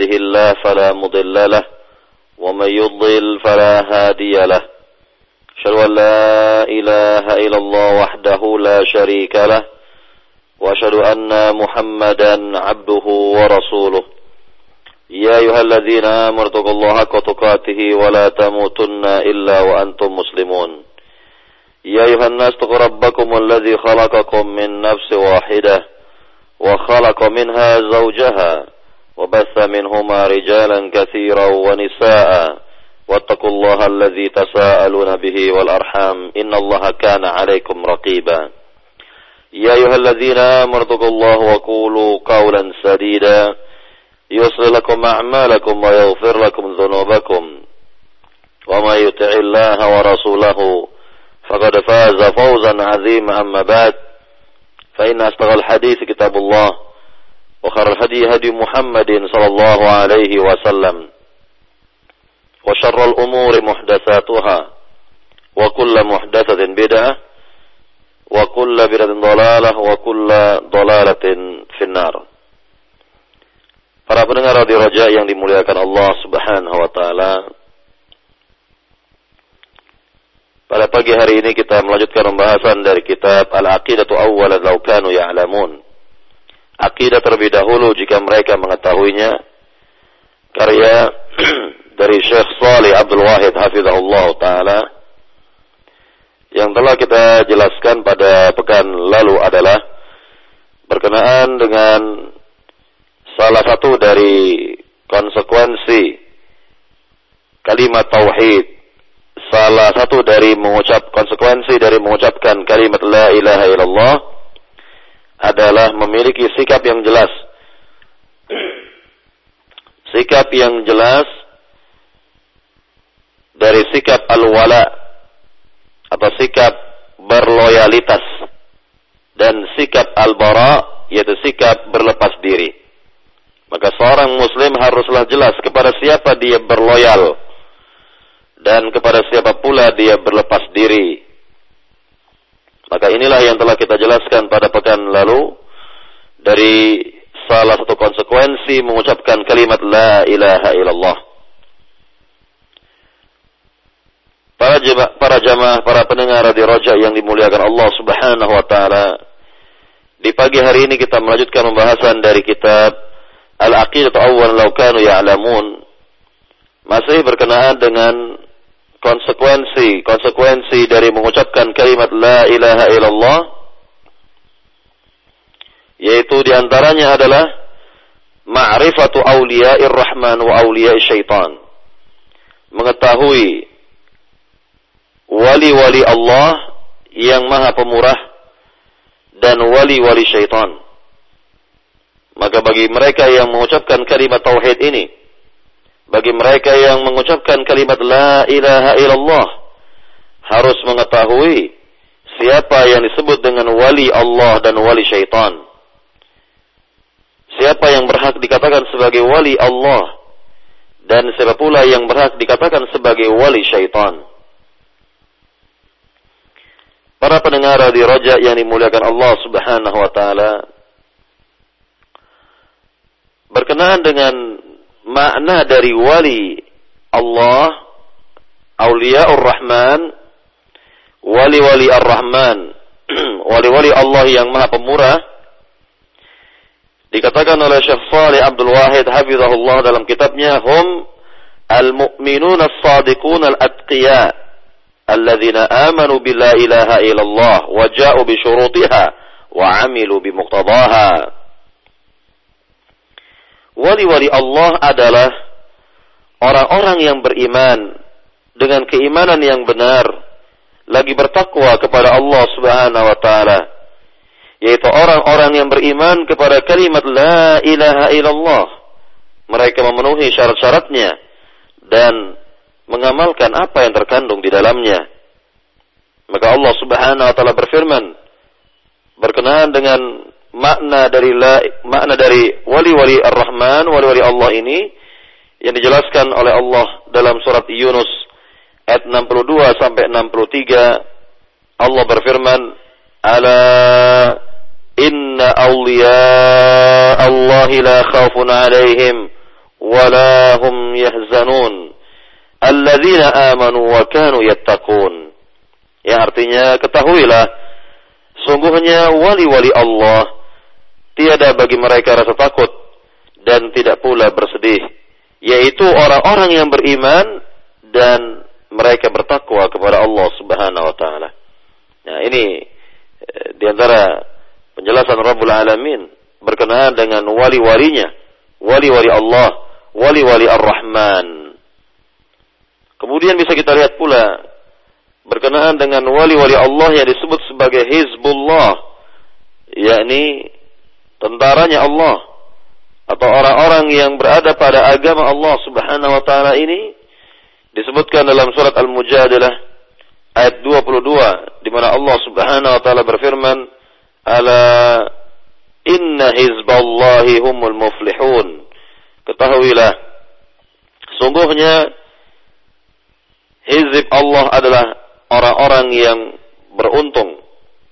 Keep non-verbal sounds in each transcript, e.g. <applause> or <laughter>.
يهده الله فلا مضل له ومن يضلل فلا هادي له. أشهد أن لا إله إلا الله وحده لا شريك له وأشهد أن محمدا عبده ورسوله. يا أيها الذين آمنوا اتقوا الله حق تقاته ولا تموتن إلا وأنتم مسلمون. يا أيها الناس اتقوا ربكم الذي خلقكم من نفس واحدة وخلق منها زوجها. وبث منهما رجالا كثيرا ونساء. واتقوا الله الذي تساءلون به والأرحام. إن الله كان عليكم رقيبا. يا أيها الذين آمنوا اتقوا الله وقولوا قولا سديدا. يصل لكم أعمالكم ويغفر لكم ذنوبكم. وما يطع الله ورسوله فقد فاز فوزا عظيما. أما بعد فإن أصدق الحديث كتاب الله. وخير الهدي هدي محمد صلى الله عليه وسلم وشر الأمور محدثاتها وكل محدثة بدعة وكل بدعة ضلالة وكل ضلالة في النار Para pendengar radio Raja yang dimuliakan Allah Subhanahu wa taala. Pada pagi hari ini kita melanjutkan pembahasan dari kitab Al-Aqidatu Awwalan Law Kanu Ya'lamun. Aqidah terlebih dahulu jika mereka mengetahuinya. Karya <clears throat> dari Syekh Salih Abdul Wahid hafizahullah taala yang telah kita jelaskan pada pekan lalu adalah berkenaan dengan salah satu dari konsekuensi kalimat tauhid salah satu dari mengucap konsekuensi dari mengucapkan kalimat la ilaha illallah adalah memiliki sikap yang jelas sikap yang jelas dari sikap al-wala atau sikap berloyalitas dan sikap al-bara yaitu sikap berlepas diri maka seorang muslim haruslah jelas kepada siapa dia berloyal dan kepada siapa pula dia berlepas diri. Maka inilah yang telah kita jelaskan pada pekan lalu dari salah satu konsekuensi mengucapkan kalimat la ilaha illallah. Para jemaah, para jamaah, para pendengar di Raja yang dimuliakan Allah Subhanahu wa taala. Di pagi hari ini kita melanjutkan pembahasan dari kitab Al-Aqidah awal law kanu ya'lamun masih berkenaan dengan konsekuensi konsekuensi dari mengucapkan kalimat la ilaha illallah yaitu di antaranya adalah ma'rifatu awliya'ir rahman wa awliya'ir syaitan. Mengetahui wali-wali Allah yang maha pemurah dan wali-wali syaitan. Maka bagi mereka yang mengucapkan kalimat tauhid ini, bagi mereka yang mengucapkan kalimat la ilaha illallah, harus mengetahui siapa yang disebut dengan wali Allah dan wali syaitan. Siapa yang berhak dikatakan sebagai wali Allah dan siapa pula yang berhak dikatakan sebagai wali syaitan. Para pendengar di Raja yang dimuliakan Allah Subhanahu wa taala, berkenaan dengan makna dari wali Allah, Auliaur Rahman, wali-wali Ar-Rahman, wali-wali Allah yang Maha Pemurah, dikatakan oleh Syekh Salih Abdul Wahid hafizahullah dalam kitabnya hum al-mu'minun as-sadiqun al-atqiya alladzina amanu bila ilaha illallah wa ja'u bi syurutiha wa amilu bi muqtadaha wali-wali Allah adalah orang-orang yang beriman dengan keimanan yang benar lagi bertakwa kepada Allah Subhanahu wa taala yaitu orang-orang yang beriman kepada kalimat la ilaha illallah. Mereka memenuhi syarat-syaratnya dan mengamalkan apa yang terkandung di dalamnya. Maka Allah Subhanahu wa taala berfirman berkenaan dengan makna dari la, makna dari wali-wali Ar-Rahman, wali-wali Allah ini yang dijelaskan oleh Allah dalam surat Yunus ayat 62 sampai 63 Allah berfirman ala inna awliya Allahi la khawfun alaihim wala hum yahzanun. Alladzina amanu wa kanu yattaqun. Yang artinya ketahuilah sungguhnya wali-wali Allah tiada bagi mereka rasa takut dan tidak pula bersedih yaitu orang-orang yang beriman dan mereka bertakwa kepada Allah Subhanahu wa taala. Nah, ini eh, di antara penjelasan Rabbul Alamin berkenaan dengan wali-walinya, wali-wali Allah, wali-wali Ar-Rahman. Kemudian bisa kita lihat pula berkenaan dengan wali-wali Allah yang disebut sebagai Hizbullah, yakni tentaranya Allah atau orang-orang yang berada pada agama Allah Subhanahu wa taala ini disebutkan dalam surat Al-Mujadalah ayat 22 di mana Allah Subhanahu wa taala berfirman ala inna hizballahi humul muflihun. Ketahuilah sungguhnya hizib Allah adalah orang-orang yang beruntung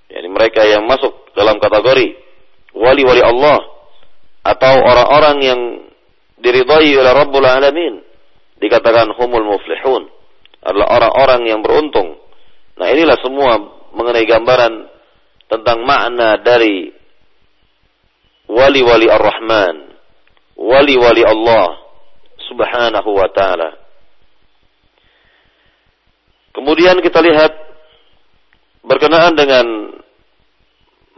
yakni mereka yang masuk dalam kategori wali-wali Allah atau orang-orang yang diridai oleh Rabbul Alamin dikatakan humul muflihun adalah orang-orang yang beruntung. Nah, inilah semua mengenai gambaran tentang makna dari wali-wali Ar-Rahman, wali-wali Allah Subhanahu wa taala. Kemudian kita lihat berkenaan dengan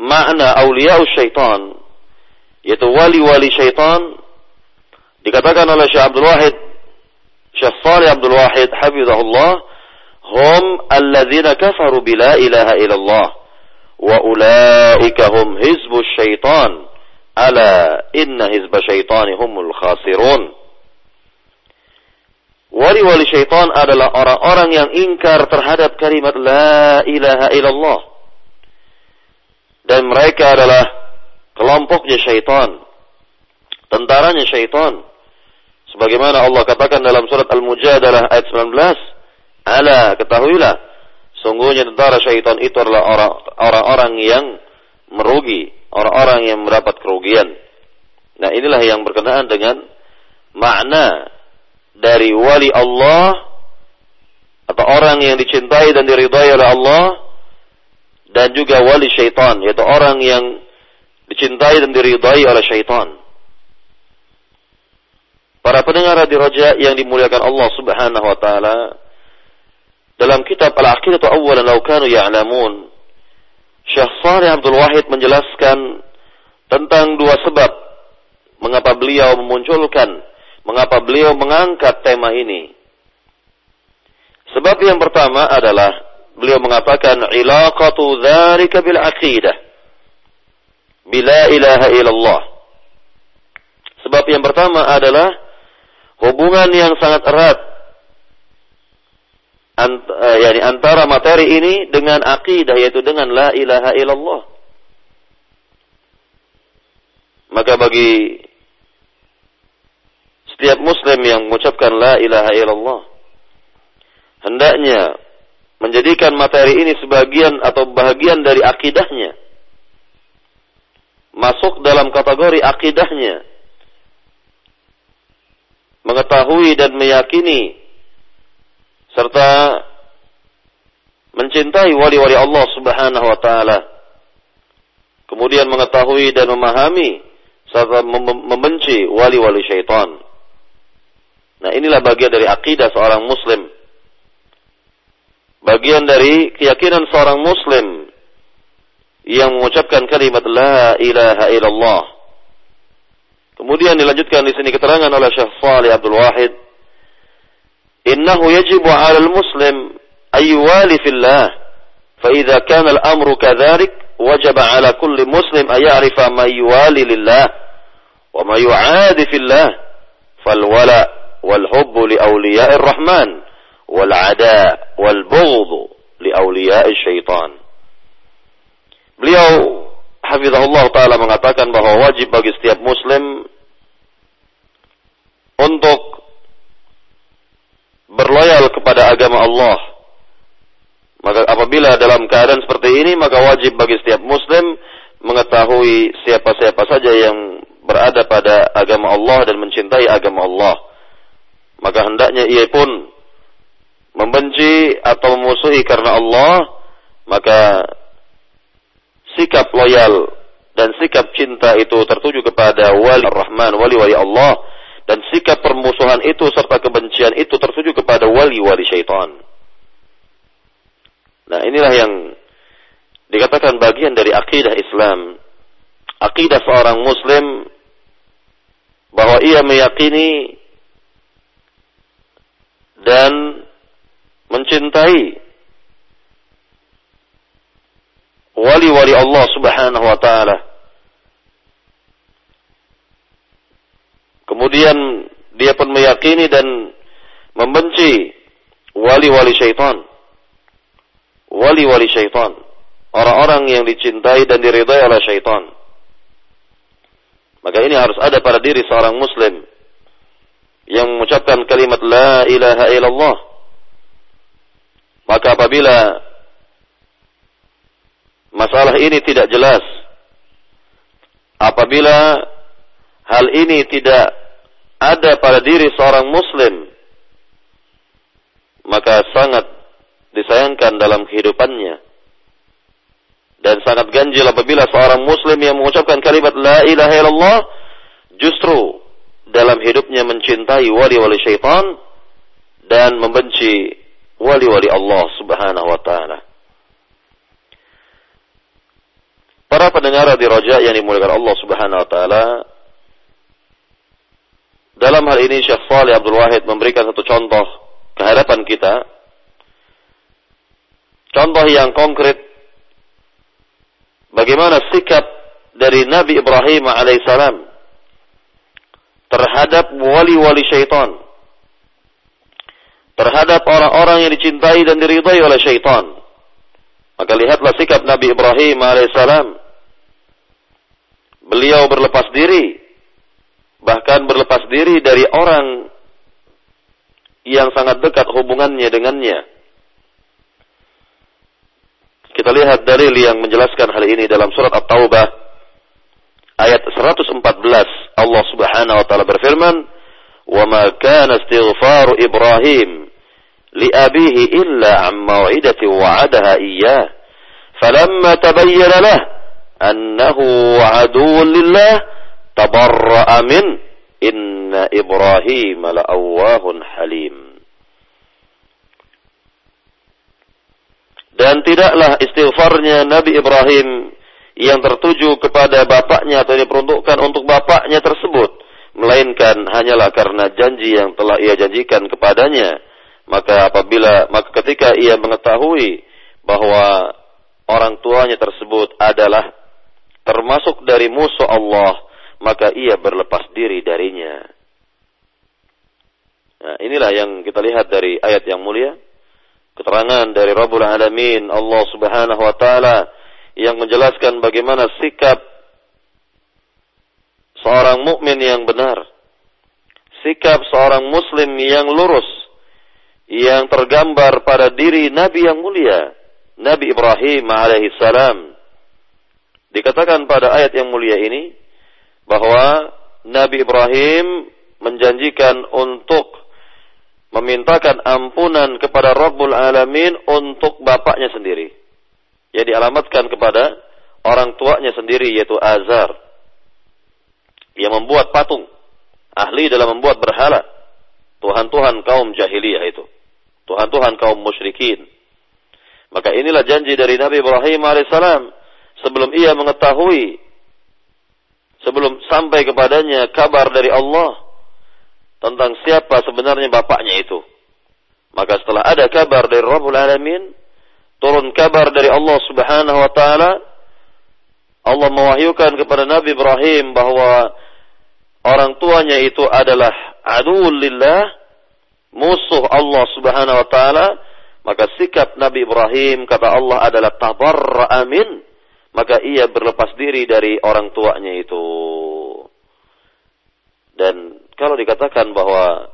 makna aulia syaitan yaitu wali-wali syaitan dikatakan oleh Syekh Abdul Wahid Syekh Salih Abdul Wahid hafizahullah hum alladzina kafaru bila ilaha illallah wa ulaika hum hizbu syaitan ala inna hizba syaitani humul khasirun Wali-wali syaitan adalah orang-orang yang ingkar terhadap kalimat la ilaha illallah. Dan mereka adalah kelompoknya syaitan. Tentaranya syaitan. Sebagaimana Allah katakan dalam surat Al-Mujadalah ayat 19, "Ala ketahuilah, sungguhnya tentara syaitan itu adalah orang-orang yang merugi, orang-orang yang mendapat kerugian." Nah, inilah yang berkenaan dengan makna dari wali Allah atau orang yang dicintai dan diridhai oleh Allah dan juga wali syaitan yaitu orang yang dicintai dan diridhai oleh syaitan. Para pendengar di Raja yang dimuliakan Allah Subhanahu wa taala, dalam kitab Al-Aqidatu Awwalan Law Kanu Ya'lamun, Syekh Saleh Abdul Wahid menjelaskan tentang dua sebab mengapa beliau memunculkan, mengapa beliau mengangkat tema ini. Sebab yang pertama adalah beliau mengatakan ilaqatu dzalika bil aqidah. Bila ilaha illallah. Sebab yang pertama adalah hubungan yang sangat erat ant, uh, yani antara materi ini dengan akidah yaitu dengan la ilaha illallah. Maka bagi setiap muslim yang mengucapkan la ilaha illallah hendaknya menjadikan materi ini sebagian atau bagian dari akidahnya masuk dalam kategori akidahnya mengetahui dan meyakini serta mencintai wali-wali Allah Subhanahu wa taala. Kemudian mengetahui dan memahami serta membenci wali-wali syaitan. Nah, inilah bagian dari akidah seorang muslim. Bagian dari keyakinan seorang muslim yang mengucapkan kalimat la ilaha illallah Kemudian dilanjutkan di sini keterangan oleh Syekh Salih Abdul Wahid, "Innahu yajibu 'ala al-muslim ay yuwali fillah, fa idza kana al-amru kadhalik, wajaba 'ala kulli muslim ay ya'rifa ma yuwali lillah wa ma yu'adi fillah, fal wala wal hubb li awliya'ir rahman bughd li awliya'i syaitan." Beliau Hafizahullah Ta'ala mengatakan bahwa wajib bagi setiap muslim untuk berloyal kepada agama Allah. Maka apabila dalam keadaan seperti ini, maka wajib bagi setiap muslim mengetahui siapa-siapa saja yang berada pada agama Allah dan mencintai agama Allah, maka hendaknya ia pun membenci atau memusuhi karena Allah, maka sikap loyal dan sikap cinta itu tertuju kepada wali Ar-Rahman, wali-wali Allah, dan sikap permusuhan itu serta kebencian itu tertuju kepada wali-wali syaitan. Nah, inilah yang dikatakan bagian dari akidah Islam. Akidah seorang muslim bahwa ia meyakini dan mencintai wali-wali Allah Subhanahu wa taala. Kemudian dia pun meyakini dan membenci wali-wali syaitan. Wali-wali syaitan. Orang-orang yang dicintai dan diridai oleh syaitan. Maka ini harus ada pada diri seorang muslim yang mengucapkan kalimat la ilaha illallah. Maka apabila masalah ini tidak jelas, apabila hal ini tidak ada pada diri seorang muslim, maka sangat disayangkan dalam kehidupannya. Dan sangat ganjil apabila seorang muslim yang mengucapkan kalimat la ilaha illallah justru dalam hidupnya mencintai wali-wali syaitan dan membenci wali-wali Allah subhanahu wa ta'ala. Para pendengar di Roja yang dimuliakan Allah Subhanahu wa taala, dalam hal ini Syekh Saleh Abdul Wahid memberikan satu contoh kehadapan kita. Contoh yang konkret bagaimana sikap dari Nabi Ibrahim alaihissalam terhadap wali-wali syaitan. Terhadap orang-orang yang dicintai dan diridai oleh syaitan. Maka lihatlah sikap Nabi Ibrahim alaihissalam beliau berlepas diri, bahkan berlepas diri dari orang yang sangat dekat hubungannya dengannya. Kita lihat dalil yang menjelaskan hal ini dalam surat At-Taubah ayat 114 Allah Subhanahu wa taala berfirman, "Wa ma kana istighfaru Ibrahim li abihi illa 'an maw'idati wa'adaha iyyah." فلما تبين له annahu aduwwun lillah tabarra'a min inna Ibrahim la'awwahun halim. Dan tidaklah istighfarnya Nabi Ibrahim yang tertuju kepada bapaknya atau diperuntukkan untuk bapaknya tersebut. Melainkan hanyalah karena janji yang telah ia janjikan kepadanya. Maka apabila, maka ketika ia mengetahui bahwa orang tuanya tersebut adalah termasuk dari musuh Allah, maka ia berlepas diri darinya. Nah, inilah yang kita lihat dari ayat yang mulia. Keterangan dari Rabbul Alamin Allah Subhanahu wa taala yang menjelaskan bagaimana sikap seorang mukmin yang benar. Sikap seorang muslim yang lurus yang tergambar pada diri Nabi yang mulia, Nabi Ibrahim alaihissalam Dikatakan pada ayat yang mulia ini bahwa Nabi Ibrahim menjanjikan untuk memintakan ampunan kepada Rabbul Alamin untuk bapaknya sendiri. Yang dialamatkan kepada orang tuanya sendiri yaitu Azar. Yang membuat patung. Ahli dalam membuat berhala. Tuhan-Tuhan kaum jahiliyah itu. Tuhan-Tuhan kaum musyrikin. Maka inilah janji dari Nabi Ibrahim alaihissalam sebelum ia mengetahui sebelum sampai kepadanya kabar dari Allah tentang siapa sebenarnya bapaknya itu. Maka setelah ada kabar dari Rabbul Alamin, turun kabar dari Allah Subhanahu wa taala, Allah mewahyukan kepada Nabi Ibrahim bahwa orang tuanya itu adalah adul lillah, musuh Allah Subhanahu wa taala, maka sikap Nabi Ibrahim kata Allah adalah tabarra amin maka ia berlepas diri dari orang tuanya itu. Dan kalau dikatakan bahwa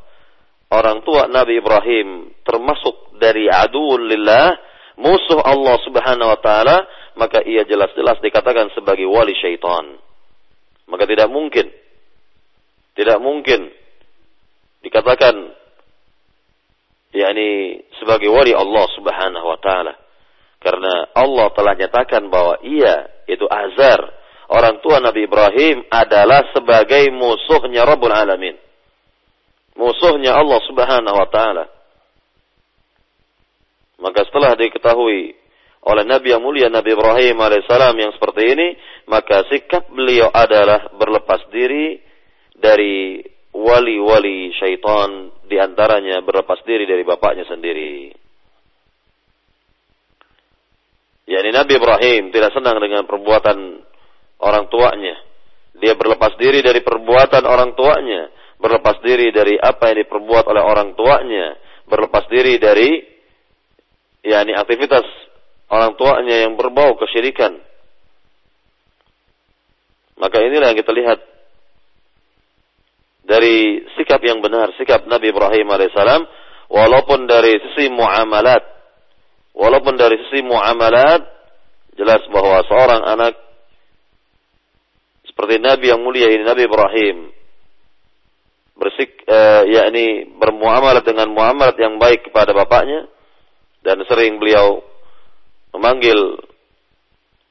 orang tua Nabi Ibrahim termasuk dari adul lillah, musuh Allah Subhanahu wa taala, maka ia jelas-jelas dikatakan sebagai wali syaitan. Maka tidak mungkin tidak mungkin dikatakan yakni sebagai wali Allah Subhanahu wa taala. Karena Allah telah nyatakan bahwa ia itu Azar, orang tua Nabi Ibrahim adalah sebagai musuhnya Rabbul Alamin. Musuhnya Allah Subhanahu wa taala. Maka setelah diketahui oleh Nabi yang mulia Nabi Ibrahim alaihissalam yang seperti ini, maka sikap beliau adalah berlepas diri dari wali-wali syaitan di antaranya berlepas diri dari bapaknya sendiri. Yani Nabi Ibrahim tidak senang dengan perbuatan orang tuanya. Dia berlepas diri dari perbuatan orang tuanya, berlepas diri dari apa yang diperbuat oleh orang tuanya, berlepas diri dari yakni aktivitas orang tuanya yang berbau kesyirikan. Maka inilah yang kita lihat dari sikap yang benar, sikap Nabi Ibrahim alaihissalam, walaupun dari sisi muamalat, walaupun dari sisi muamalat, jelas bahwa seorang anak seperti Nabi yang mulia ini, Nabi Ibrahim, bersik, eh, yakni bermuamalat dengan muamalat yang baik kepada bapaknya, dan sering beliau memanggil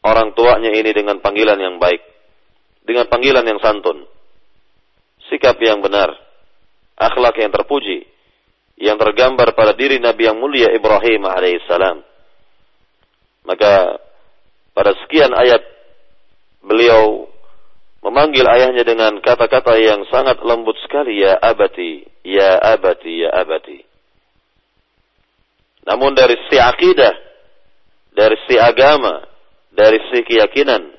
orang tuanya ini dengan panggilan yang baik, dengan panggilan yang santun sikap yang benar, akhlak yang terpuji, yang tergambar pada diri Nabi yang mulia Ibrahim alaihissalam. Maka pada sekian ayat beliau memanggil ayahnya dengan kata-kata yang sangat lembut sekali ya abati, ya abati, ya abati. Namun dari si akidah, dari si agama, dari si keyakinan,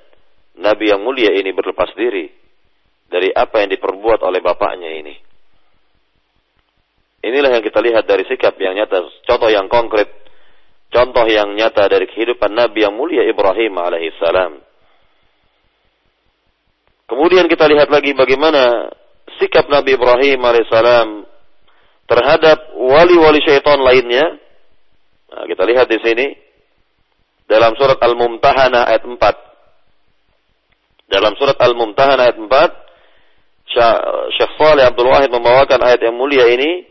Nabi yang mulia ini berlepas diri dari apa yang diperbuat oleh bapaknya ini. Inilah yang kita lihat dari sikap yang nyata, contoh yang konkret, contoh yang nyata dari kehidupan Nabi yang mulia Ibrahim alaihissalam. Kemudian kita lihat lagi bagaimana sikap Nabi Ibrahim alaihissalam terhadap wali-wali syaitan lainnya. Nah, kita lihat di sini dalam surat Al-Mumtahanah ayat 4. Dalam surat Al-Mumtahanah ayat 4 Syekh Saleh Abdul Wahid membawakan ayat yang mulia ini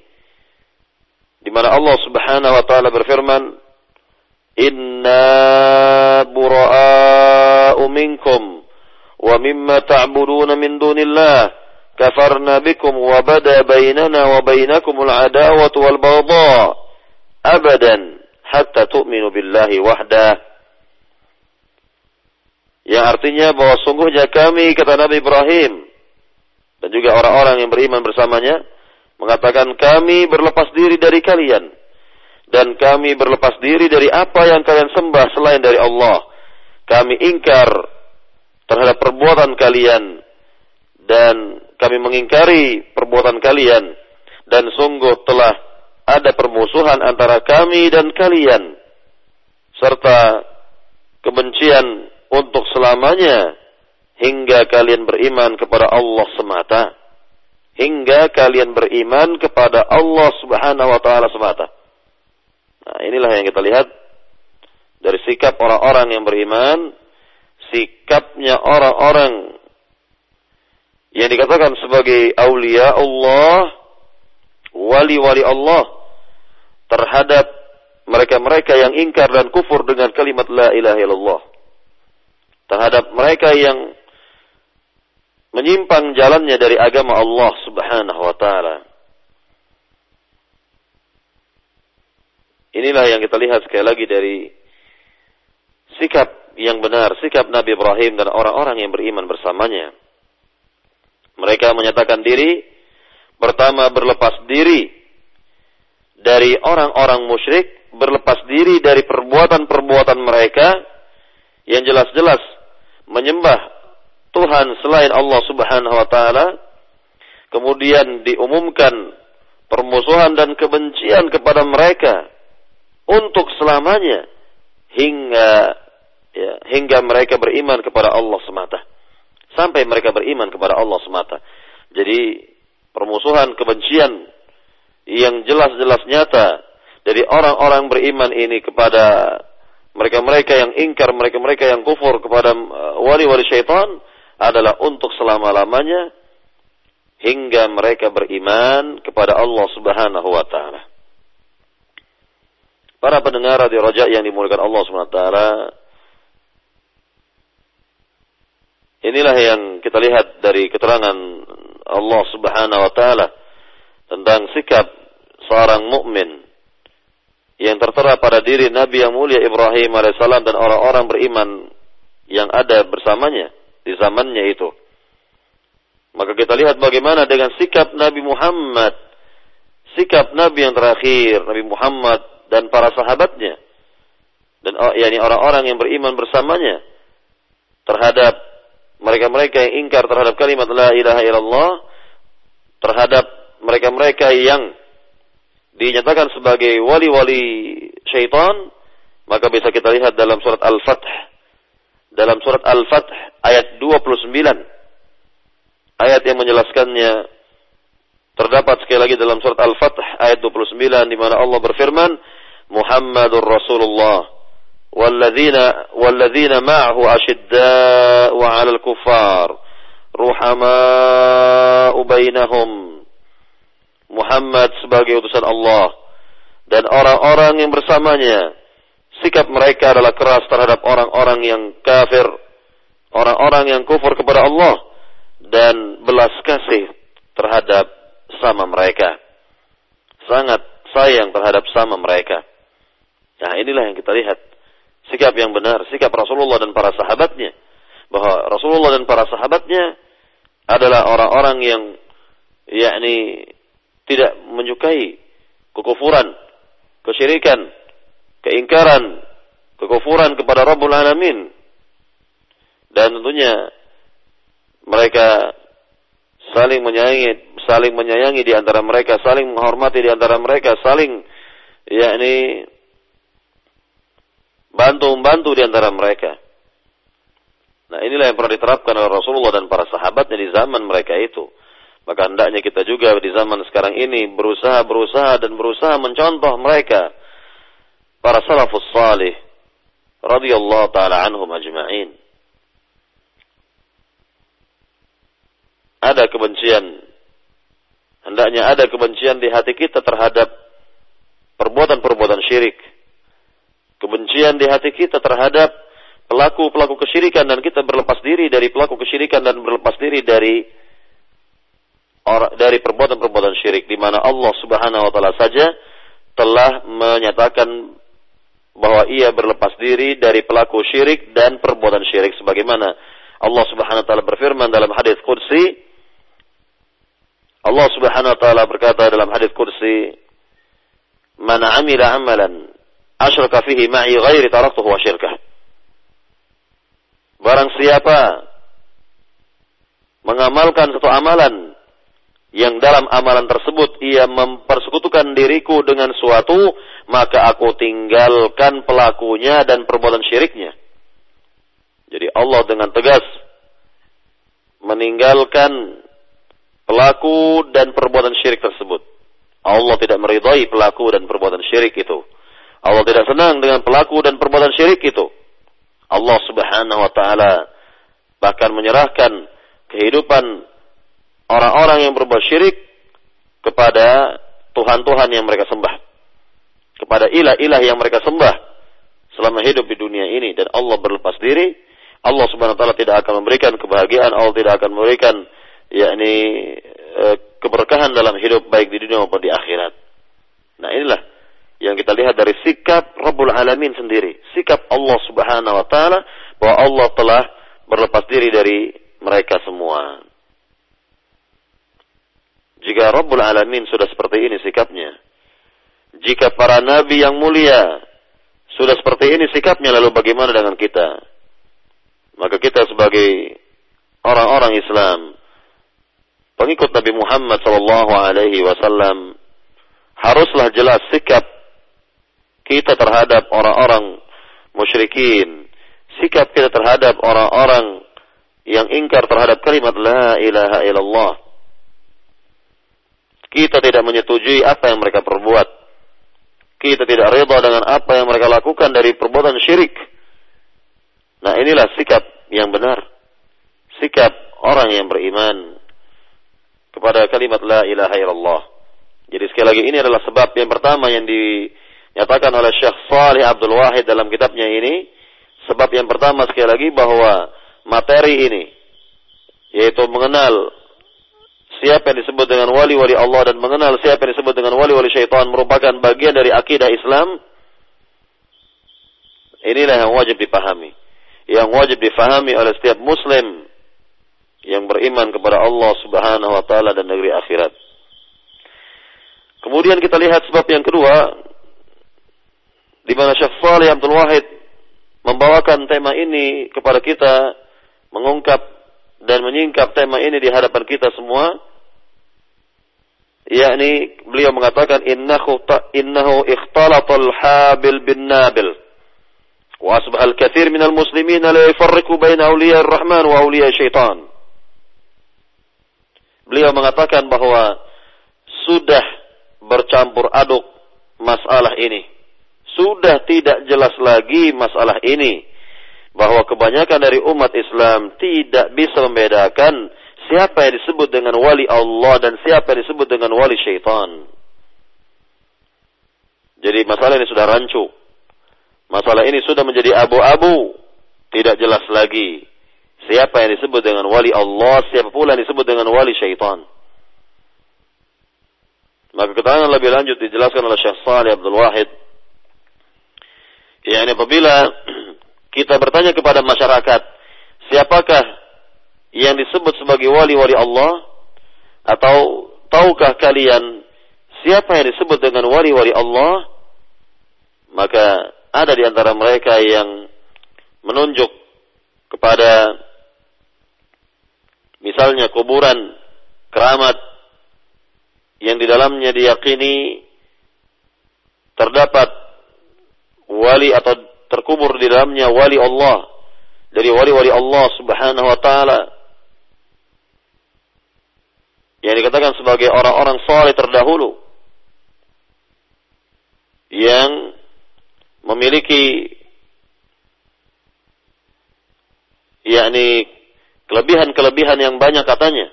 di mana Allah Subhanahu wa taala berfirman Inna bura'a'u minkum wa mimma ta'buduna min dunillah kafarna bikum wa bada bainana wa bainakum al-adawatu wal baghdha abadan hatta tu'minu billahi wahdah. Yang artinya bahwa sungguhnya kami kata Nabi Ibrahim dan juga orang-orang yang beriman bersamanya mengatakan kami berlepas diri dari kalian. Dan kami berlepas diri dari apa yang kalian sembah selain dari Allah. Kami ingkar terhadap perbuatan kalian. Dan kami mengingkari perbuatan kalian. Dan sungguh telah ada permusuhan antara kami dan kalian. Serta kebencian untuk selamanya hingga kalian beriman kepada Allah semata hingga kalian beriman kepada Allah Subhanahu wa taala semata. Nah, inilah yang kita lihat dari sikap orang-orang yang beriman, sikapnya orang-orang yang dikatakan sebagai aulia Allah, wali-wali Allah terhadap mereka-mereka yang ingkar dan kufur dengan kalimat la ilaha illallah. Terhadap mereka yang menyimpang jalannya dari agama Allah Subhanahu wa taala. Inilah yang kita lihat sekali lagi dari sikap yang benar, sikap Nabi Ibrahim dan orang-orang yang beriman bersamanya. Mereka menyatakan diri pertama berlepas diri dari orang-orang musyrik, berlepas diri dari perbuatan-perbuatan mereka yang jelas-jelas menyembah Tuhan selain Allah Subhanahu wa taala kemudian diumumkan permusuhan dan kebencian kepada mereka untuk selamanya hingga ya, hingga mereka beriman kepada Allah semata. Sampai mereka beriman kepada Allah semata. Jadi permusuhan kebencian yang jelas-jelas nyata dari orang-orang beriman ini kepada mereka-mereka yang ingkar, mereka-mereka yang kufur kepada uh, wali-wali syaitan adalah untuk selama-lamanya hingga mereka beriman kepada Allah Subhanahu wa taala. Para pendengar di Raja yang dimuliakan Allah Subhanahu wa taala, inilah yang kita lihat dari keterangan Allah Subhanahu wa taala tentang sikap seorang mukmin yang tertera pada diri Nabi yang mulia Ibrahim alaihissalam dan orang-orang beriman yang ada bersamanya di zamannya itu. Maka kita lihat bagaimana dengan sikap Nabi Muhammad, sikap Nabi yang terakhir, Nabi Muhammad dan para sahabatnya, dan oh, yakni orang-orang yang beriman bersamanya terhadap mereka-mereka yang ingkar terhadap kalimat la ilaha illallah, terhadap mereka-mereka yang dinyatakan sebagai wali-wali syaitan, maka bisa kita lihat dalam surat Al-Fath. Dalam surat Al-Fath ayat 29 ayat yang menjelaskannya terdapat sekali lagi dalam surat Al-Fath ayat 29 di mana Allah berfirman Muhammadur Rasulullah walladzina walladzina ma'ahu ashidda'u 'alal kuffar ruhama'u bainahum. Muhammad sebagai utusan Allah dan orang-orang yang bersamanya sikap mereka adalah keras terhadap orang-orang yang kafir orang-orang yang kufur kepada Allah dan belas kasih terhadap sama mereka. Sangat sayang terhadap sama mereka. Nah inilah yang kita lihat. Sikap yang benar, sikap Rasulullah dan para sahabatnya. Bahwa Rasulullah dan para sahabatnya adalah orang-orang yang yakni tidak menyukai kekufuran, kesyirikan, keingkaran, kekufuran kepada Rabbul Alamin. Dan tentunya mereka saling menyayangi, saling menyayangi di antara mereka, saling menghormati di antara mereka, saling yakni bantu-membantu di antara mereka. Nah inilah yang pernah diterapkan oleh Rasulullah dan para sahabatnya di zaman mereka itu. Maka hendaknya kita juga di zaman sekarang ini berusaha-berusaha dan berusaha mencontoh mereka. Para salafus salih. radhiyallahu ta'ala anhum ajma'in. ada kebencian. Hendaknya ada kebencian di hati kita terhadap perbuatan-perbuatan syirik. Kebencian di hati kita terhadap pelaku-pelaku kesyirikan dan kita berlepas diri dari pelaku kesyirikan dan berlepas diri dari dari perbuatan-perbuatan syirik di mana Allah Subhanahu wa taala saja telah menyatakan bahwa ia berlepas diri dari pelaku syirik dan perbuatan syirik sebagaimana Allah Subhanahu wa taala berfirman dalam hadis qudsi Allah Subhanahu wa taala berkata dalam hadis kursi, "Man 'amila 'amalan asyraka fihi ma'i ghairi taraktuhu wa syirkah." Barang siapa mengamalkan satu amalan yang dalam amalan tersebut ia mempersekutukan diriku dengan suatu, maka aku tinggalkan pelakunya dan perbuatan syiriknya. Jadi Allah dengan tegas meninggalkan pelaku dan perbuatan syirik tersebut. Allah tidak meridai pelaku dan perbuatan syirik itu. Allah tidak senang dengan pelaku dan perbuatan syirik itu. Allah Subhanahu wa taala bahkan menyerahkan kehidupan orang-orang yang berbuat syirik kepada tuhan-tuhan yang mereka sembah. Kepada ilah-ilah yang mereka sembah selama hidup di dunia ini dan Allah berlepas diri, Allah Subhanahu wa taala tidak akan memberikan kebahagiaan, Allah tidak akan memberikan yakni e, keberkahan dalam hidup baik di dunia maupun di akhirat. Nah, inilah yang kita lihat dari sikap Rabbul Alamin sendiri, sikap Allah Subhanahu wa taala bahwa Allah telah berlepas diri dari mereka semua. Jika Rabbul Alamin sudah seperti ini sikapnya, jika para nabi yang mulia sudah seperti ini sikapnya, lalu bagaimana dengan kita? Maka kita sebagai orang-orang Islam pengikut Nabi Muhammad sallallahu alaihi wasallam haruslah jelas sikap kita terhadap orang-orang musyrikin, sikap kita terhadap orang-orang yang ingkar terhadap kalimat la ilaha illallah. Kita tidak menyetujui apa yang mereka perbuat. Kita tidak reda dengan apa yang mereka lakukan dari perbuatan syirik. Nah inilah sikap yang benar. sikap orang yang beriman kepada kalimat la ilaha illallah. Jadi sekali lagi ini adalah sebab yang pertama yang dinyatakan oleh Syekh Salih Abdul Wahid dalam kitabnya ini. Sebab yang pertama sekali lagi bahwa materi ini yaitu mengenal siapa yang disebut dengan wali-wali Allah dan mengenal siapa yang disebut dengan wali-wali syaitan merupakan bagian dari akidah Islam. Inilah yang wajib dipahami. Yang wajib dipahami oleh setiap muslim yang beriman kepada Allah Subhanahu wa taala dan negeri akhirat. Kemudian kita lihat sebab yang kedua di mana Syekh Saleh Abdul Wahid membawakan tema ini kepada kita, mengungkap dan menyingkap tema ini di hadapan kita semua. Yakni beliau mengatakan innahu innahu ikhtalatal habil bin nabil. Wa asbahal kathir minal muslimin la yafarriqu baina awliya ar-rahman wa awliya syaitan. Beliau mengatakan bahwa sudah bercampur aduk masalah ini. Sudah tidak jelas lagi masalah ini. Bahwa kebanyakan dari umat Islam tidak bisa membedakan siapa yang disebut dengan wali Allah dan siapa yang disebut dengan wali syaitan. Jadi masalah ini sudah rancu. Masalah ini sudah menjadi abu-abu. Tidak jelas lagi. Siapa yang disebut dengan wali Allah, siapa pula yang disebut dengan wali syaitan. Maka keterangan lebih lanjut dijelaskan oleh Syekh Salih Abdul Wahid. Yani apabila kita bertanya kepada masyarakat, siapakah yang disebut sebagai wali-wali Allah? Atau tahukah kalian siapa yang disebut dengan wali-wali Allah? Maka ada di antara mereka yang menunjuk kepada misalnya kuburan, keramat, yang di dalamnya diyakini terdapat wali atau terkubur di dalamnya wali Allah. Dari wali-wali Allah Subhanahu wa taala. Yang dikatakan sebagai orang-orang saleh terdahulu. Yang memiliki yakni kelebihan-kelebihan yang banyak katanya.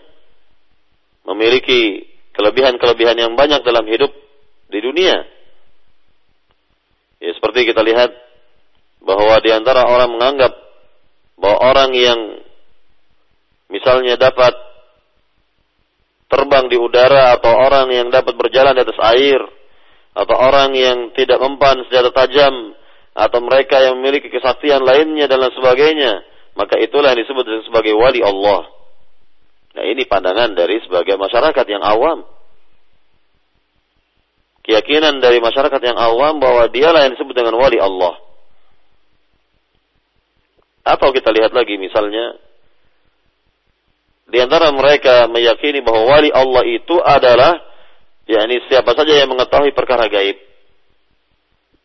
Memiliki kelebihan-kelebihan yang banyak dalam hidup di dunia. Ya, seperti kita lihat bahwa di antara orang menganggap bahwa orang yang misalnya dapat terbang di udara atau orang yang dapat berjalan di atas air atau orang yang tidak mempan senjata tajam atau mereka yang memiliki kesaktian lainnya dan lain sebagainya maka itulah yang disebut sebagai wali Allah Nah ini pandangan dari sebagian masyarakat yang awam. Keyakinan dari masyarakat yang awam bahwa dialah yang disebut dengan wali Allah. Atau kita lihat lagi misalnya, di antara mereka meyakini bahwa wali Allah itu adalah yakni siapa saja yang mengetahui perkara gaib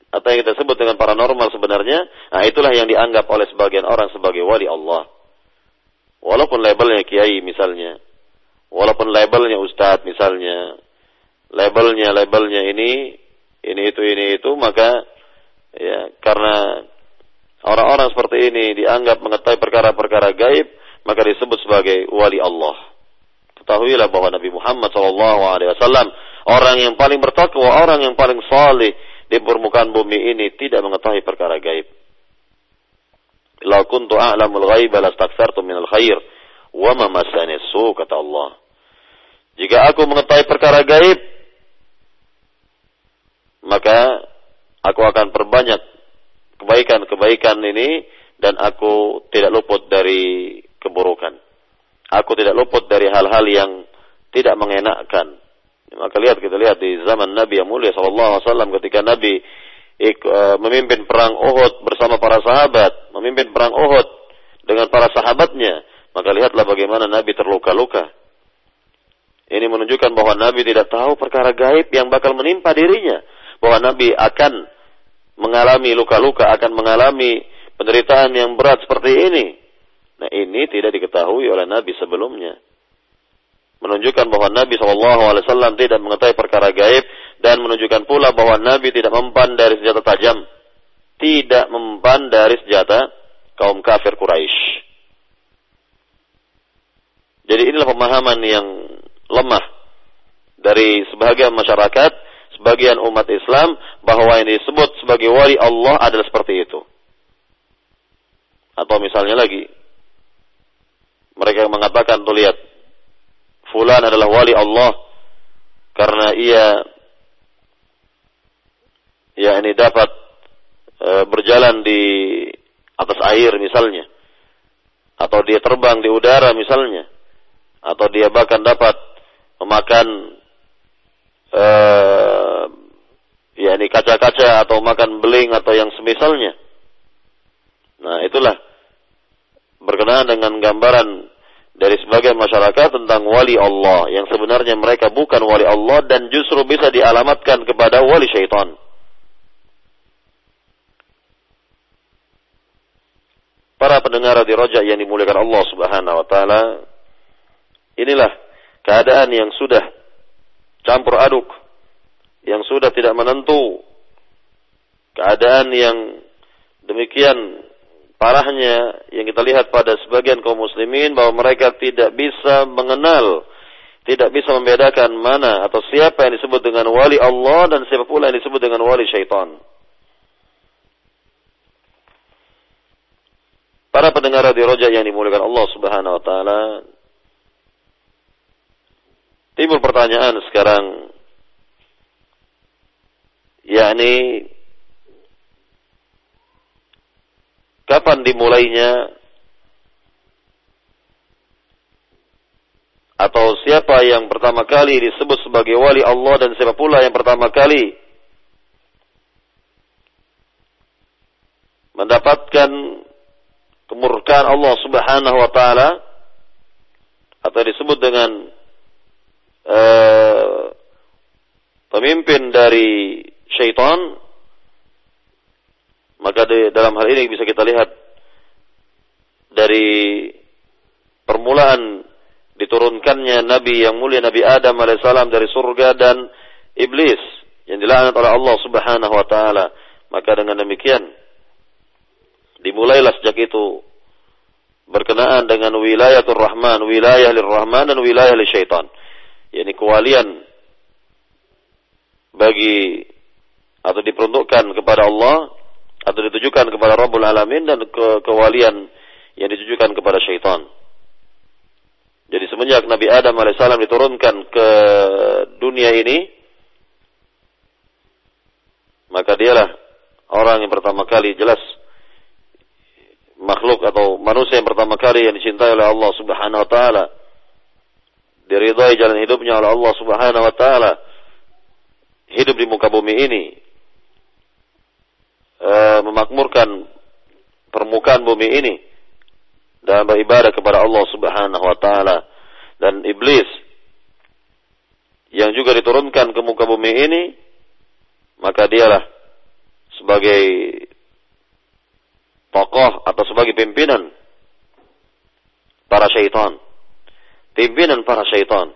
atau yang kita sebut dengan paranormal sebenarnya, nah itulah yang dianggap oleh sebagian orang sebagai wali Allah. Walaupun labelnya kiai misalnya. Walaupun labelnya ustadz misalnya. Labelnya, labelnya ini, ini itu, ini itu, maka ya karena orang-orang seperti ini dianggap mengetahui perkara-perkara gaib, maka disebut sebagai wali Allah. Ketahuilah bahwa Nabi Muhammad SAW orang yang paling bertakwa, orang yang paling saleh di permukaan bumi ini tidak mengetahui perkara gaib. La kuntu a'lamul ghaiba lastakthartu minal khair wa ma masani su kata Allah. Jika aku mengetahui perkara gaib maka aku akan perbanyak kebaikan-kebaikan ini dan aku tidak luput dari keburukan. Aku tidak luput dari hal-hal yang tidak mengenakkan. Maka lihat kita lihat di zaman Nabi yang mulia sallallahu alaihi wasallam ketika Nabi Eh, memimpin perang Uhud bersama para sahabat, memimpin perang Uhud dengan para sahabatnya, maka lihatlah bagaimana Nabi terluka-luka. Ini menunjukkan bahwa Nabi tidak tahu perkara gaib yang bakal menimpa dirinya, bahwa Nabi akan mengalami luka-luka, akan mengalami penderitaan yang berat seperti ini. Nah, ini tidak diketahui oleh Nabi sebelumnya menunjukkan bahwa Nabi SAW tidak mengetahui perkara gaib dan menunjukkan pula bahwa Nabi tidak mempan dari senjata tajam, tidak mempan dari senjata kaum kafir Quraisy. Jadi inilah pemahaman yang lemah dari sebagian masyarakat, sebagian umat Islam bahwa yang disebut sebagai wali Allah adalah seperti itu. Atau misalnya lagi mereka yang mengatakan tuh lihat fulan adalah wali Allah karena ia ya ini dapat e, berjalan di atas air misalnya atau dia terbang di udara misalnya atau dia bahkan dapat memakan e, ya ini kaca-kaca atau makan beling atau yang semisalnya nah itulah berkenaan dengan gambaran dari sebagian masyarakat tentang wali Allah yang sebenarnya mereka bukan wali Allah dan justru bisa dialamatkan kepada wali syaitan. Para pendengar di rojak yang dimuliakan Allah Subhanahu wa taala, inilah keadaan yang sudah campur aduk, yang sudah tidak menentu, keadaan yang demikian parahnya yang kita lihat pada sebagian kaum muslimin bahwa mereka tidak bisa mengenal, tidak bisa membedakan mana atau siapa yang disebut dengan wali Allah dan siapa pula yang disebut dengan wali syaitan. Para pendengar radio Roja yang dimuliakan Allah Subhanahu wa taala, timbul pertanyaan sekarang yakni Kapan dimulainya? Atau siapa yang pertama kali disebut sebagai wali Allah dan siapa pula yang pertama kali mendapatkan kemurkaan Allah Subhanahu wa taala atau disebut dengan uh, pemimpin dari syaitan maka di, dalam hal ini bisa kita lihat dari permulaan diturunkannya Nabi yang mulia Nabi Adam alaihissalam dari surga dan iblis yang dilaknat oleh Allah Subhanahu wa taala. Maka dengan demikian dimulailah sejak itu berkenaan dengan wilayatul rahman, wilayah lir rahman dan wilayah lir syaitan. yakni kewalian bagi atau diperuntukkan kepada Allah atau ditujukan kepada Rabbul Alamin dan ke kewalian yang ditujukan kepada syaitan. Jadi semenjak Nabi Adam alaihissalam diturunkan ke dunia ini, maka dialah orang yang pertama kali jelas makhluk atau manusia yang pertama kali yang dicintai oleh Allah Subhanahu wa taala. Diridhai jalan hidupnya oleh Allah Subhanahu wa taala. Hidup di muka bumi ini e, memakmurkan permukaan bumi ini dan beribadah kepada Allah Subhanahu wa taala. Dan iblis yang juga diturunkan ke muka bumi ini maka dialah sebagai tokoh atau sebagai pimpinan para syaitan. Pimpinan para syaitan.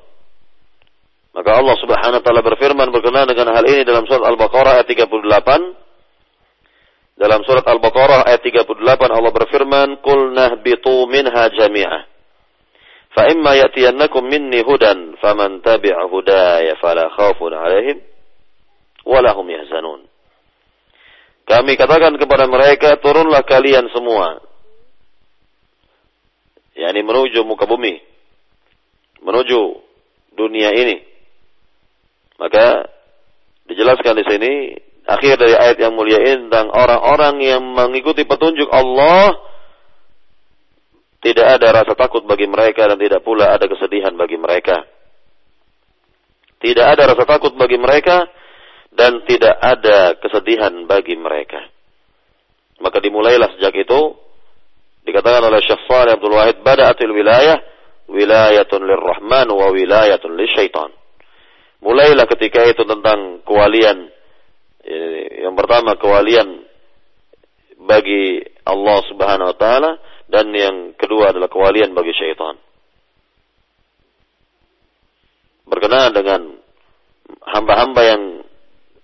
Maka Allah Subhanahu wa taala berfirman berkenaan dengan hal ini dalam surat Al-Baqarah ayat 38 dalam surat Al-Baqarah ayat 38 Allah berfirman, "Qul nahbitu minha jami'ah. Fa imma ya'tiyannakum minni hudan, faman tabi'a hudaya fala khaufun 'alaihim wa lahum yahzanun." Kami katakan kepada mereka, turunlah kalian semua. yakni menuju muka bumi. Menuju dunia ini. Maka dijelaskan di sini akhir dari ayat yang mulia ini tentang orang-orang yang mengikuti petunjuk Allah tidak ada rasa takut bagi mereka dan tidak pula ada kesedihan bagi mereka. Tidak ada rasa takut bagi mereka dan tidak ada kesedihan bagi mereka. Maka dimulailah sejak itu dikatakan oleh Syekh Shalih Abdul Wahid bada'atil wilayah wilayatun lirrahman wa wilayatun lisyaitan. Mulailah ketika itu tentang kewalian yang pertama kewalian bagi Allah Subhanahu wa taala dan yang kedua adalah kewalian bagi syaitan. Berkenaan dengan hamba-hamba yang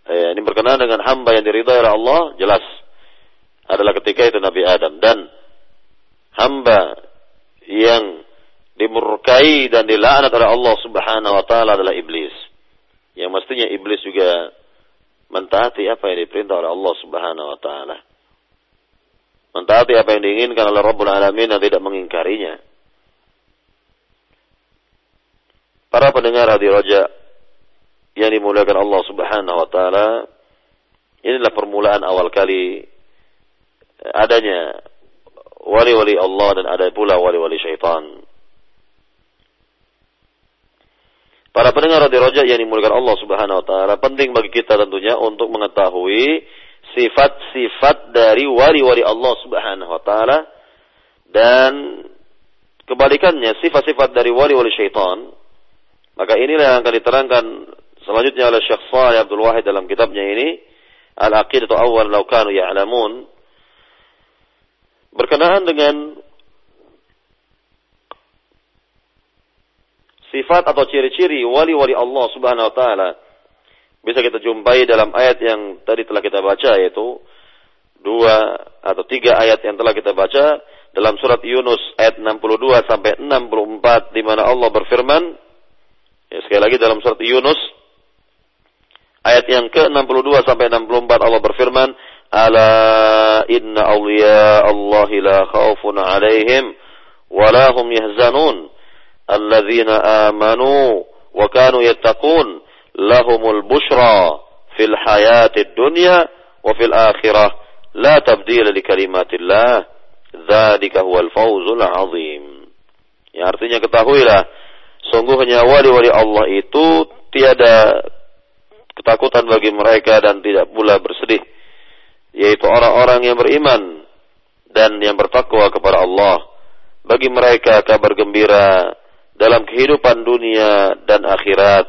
eh, ini berkenaan dengan hamba yang diridhai oleh Allah jelas adalah ketika itu Nabi Adam dan hamba yang dimurkai dan dilaknat oleh Allah Subhanahu wa taala adalah iblis. Yang mestinya iblis juga mentaati apa yang diperintah oleh Allah Subhanahu wa taala. Mentaati apa yang diinginkan oleh Rabbul Alamin dan tidak mengingkarinya. Para pendengar hadi roja yang dimuliakan Allah Subhanahu wa taala, inilah permulaan awal kali adanya wali-wali Allah dan ada pula wali-wali syaitan. Para pendengar di roja yang dimuliakan Allah Subhanahu wa taala, penting bagi kita tentunya untuk mengetahui sifat-sifat dari wali-wali Allah Subhanahu wa taala dan kebalikannya sifat-sifat dari wali-wali syaitan. Maka inilah yang akan diterangkan selanjutnya oleh Syekh Saleh Abdul Wahid dalam kitabnya ini Al-Aqidatu Awal Law Kanu Ya'lamun berkenaan dengan sifat atau ciri-ciri wali-wali Allah Subhanahu wa taala. Bisa kita jumpai dalam ayat yang tadi telah kita baca yaitu dua atau tiga ayat yang telah kita baca. Dalam surat Yunus ayat 62 sampai 64 di mana Allah berfirman ya, sekali lagi dalam surat Yunus ayat yang ke-62 sampai 64 Allah berfirman ala inna awliya Allah la khaufun alaihim wa la hum yahzanun alladzina amanu wa kanu yattaqun lahumul في fil الدنيا dunya wa fil akhirah la tabdila ذلك kalimatillah الفوز huwal fawzul azim ya artinya ketahuilah sungguhnya wali-wali Allah itu tiada ketakutan bagi mereka dan tidak pula bersedih yaitu orang-orang yang beriman dan yang bertakwa kepada Allah. Bagi mereka kabar gembira dalam kehidupan dunia dan akhirat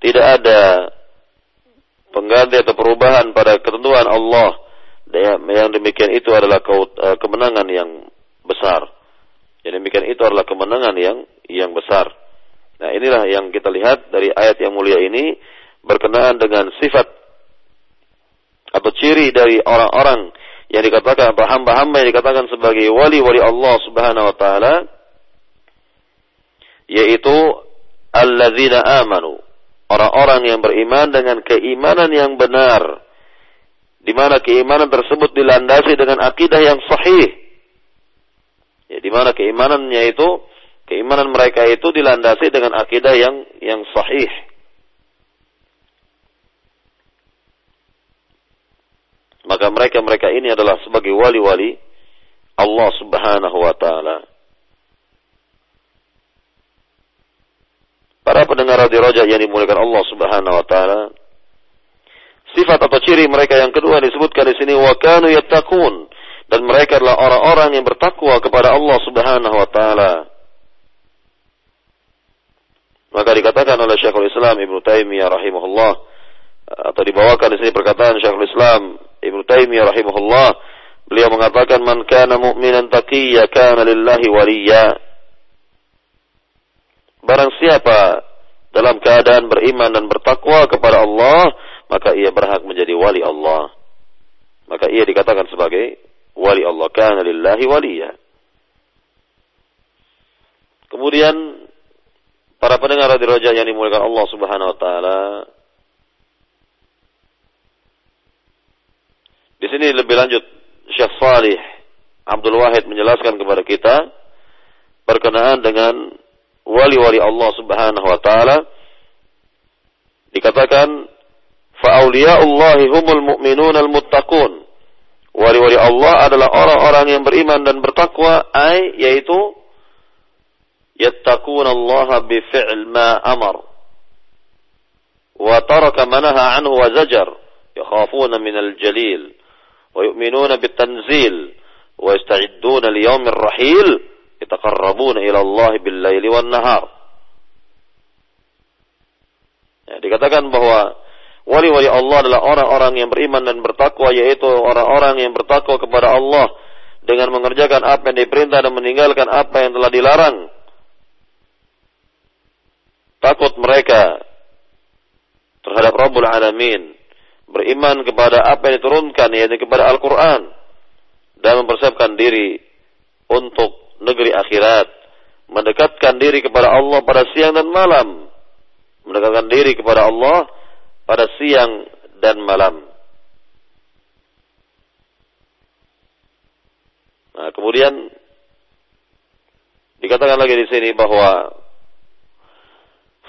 tidak ada pengganti atau perubahan pada ketentuan Allah yang demikian itu adalah eh, kemenangan yang besar. Yang demikian itu adalah kemenangan yang yang besar. Nah, inilah yang kita lihat dari ayat yang mulia ini berkenaan dengan sifat atau ciri dari orang-orang yang dikatakan hamba-hamba yang dikatakan sebagai wali-wali Allah Subhanahu wa taala yaitu alladzina amanu. Orang-orang yang beriman dengan keimanan yang benar. Di mana keimanan tersebut dilandasi dengan akidah yang sahih. Ya di mana keimanannya itu keimanan mereka itu dilandasi dengan akidah yang yang sahih. Maka mereka-mereka ini adalah sebagai wali-wali Allah Subhanahu wa taala Para pendengar radio roja yang dimuliakan Allah Subhanahu wa taala. Sifat atau ciri mereka yang kedua disebutkan di sini wa kanu yattaqun dan mereka adalah orang-orang yang bertakwa kepada Allah Subhanahu wa taala. Maka dikatakan oleh Syekhul Islam Ibnu Taimiyah rahimahullah atau dibawakan di sini perkataan Syekhul Islam Ibnu Taimiyah rahimahullah beliau mengatakan man kana mu'minan taqiyya kana lillahi waliyya Barang siapa dalam keadaan beriman dan bertakwa kepada Allah, maka ia berhak menjadi wali Allah. Maka ia dikatakan sebagai wali Allah. Kana lillahi waliya. Kemudian para pendengar di roja yang dimuliakan Allah Subhanahu wa taala Di sini lebih lanjut Syekh Salih Abdul Wahid menjelaskan kepada kita berkenaan dengan wali-wali Allah Subhanahu wa taala dikatakan fa auliya'ullahi humul mu'minun al-muttaqun. Wali-wali Allah adalah orang-orang yang beriman dan bertakwa, ai yaitu yattaquna Allah bi fi'l ma amar. Wa taraka manaha anhu wa zajar. Yakhafuna min al-jalil wa yu'minuna bit tanzil wa yasta'idduna li yawmir rahil yataqarrabuna ila Allah bil laili wan nahar. Ya, dikatakan bahwa wali-wali Allah adalah orang-orang yang beriman dan bertakwa yaitu orang-orang yang bertakwa kepada Allah dengan mengerjakan apa yang diperintah dan meninggalkan apa yang telah dilarang. Takut mereka terhadap Rabbul Alamin, beriman kepada apa yang diturunkan yaitu kepada Al-Qur'an dan mempersiapkan diri untuk negeri akhirat mendekatkan diri kepada Allah pada siang dan malam. Mendekatkan diri kepada Allah pada siang dan malam. Nah, kemudian dikatakan lagi di sini bahwa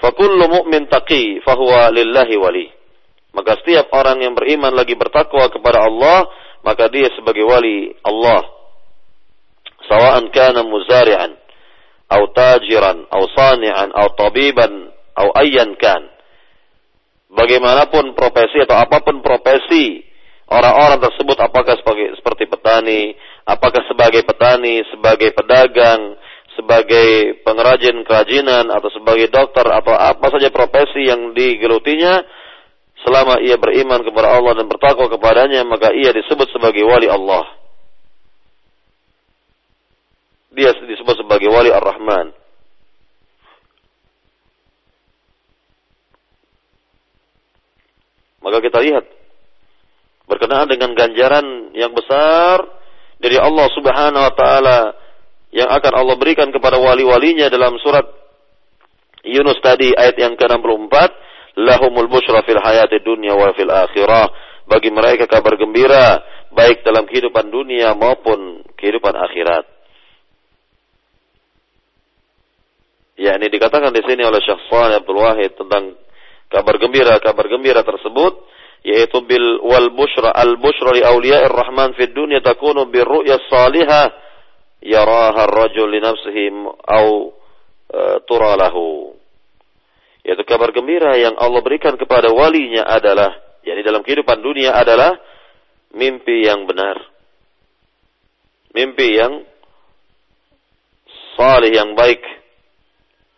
fakullu mu'min taqi fahuwa lillahi wali. Maka setiap orang yang beriman lagi bertakwa kepada Allah, maka dia sebagai wali Allah. Sawa'an kana muzari'an, atau tajiran, atau sani'an, atau tabiban, atau ayyan kan. Bagaimanapun profesi atau apa pun profesi orang-orang tersebut apakah sebagai seperti petani, apakah sebagai petani, sebagai pedagang, sebagai pengrajin kerajinan atau sebagai dokter atau apa saja profesi yang digelutinya selama ia beriman kepada Allah dan bertakwa kepadanya maka ia disebut sebagai wali Allah. Dia disebut sebagai wali Ar-Rahman. Maka kita lihat berkenaan dengan ganjaran yang besar dari Allah Subhanahu wa taala yang akan Allah berikan kepada wali-walinya dalam surat Yunus tadi ayat yang ke-64 lahumul busyra fil hayati dunya wa fil akhirah bagi mereka kabar gembira baik dalam kehidupan dunia maupun kehidupan akhirat yakni dikatakan di sini oleh Syekh Shalih Abdul Wahid tentang kabar gembira kabar gembira tersebut yaitu bil wal bushra al bushra li awliya'ir rahman fid dunya takunu bir ru'ya salihah yaraha ar-rajul li nafsihi tura lahu yaitu kabar gembira yang Allah berikan kepada walinya adalah yakni dalam kehidupan dunia adalah mimpi yang benar. Mimpi yang salih yang baik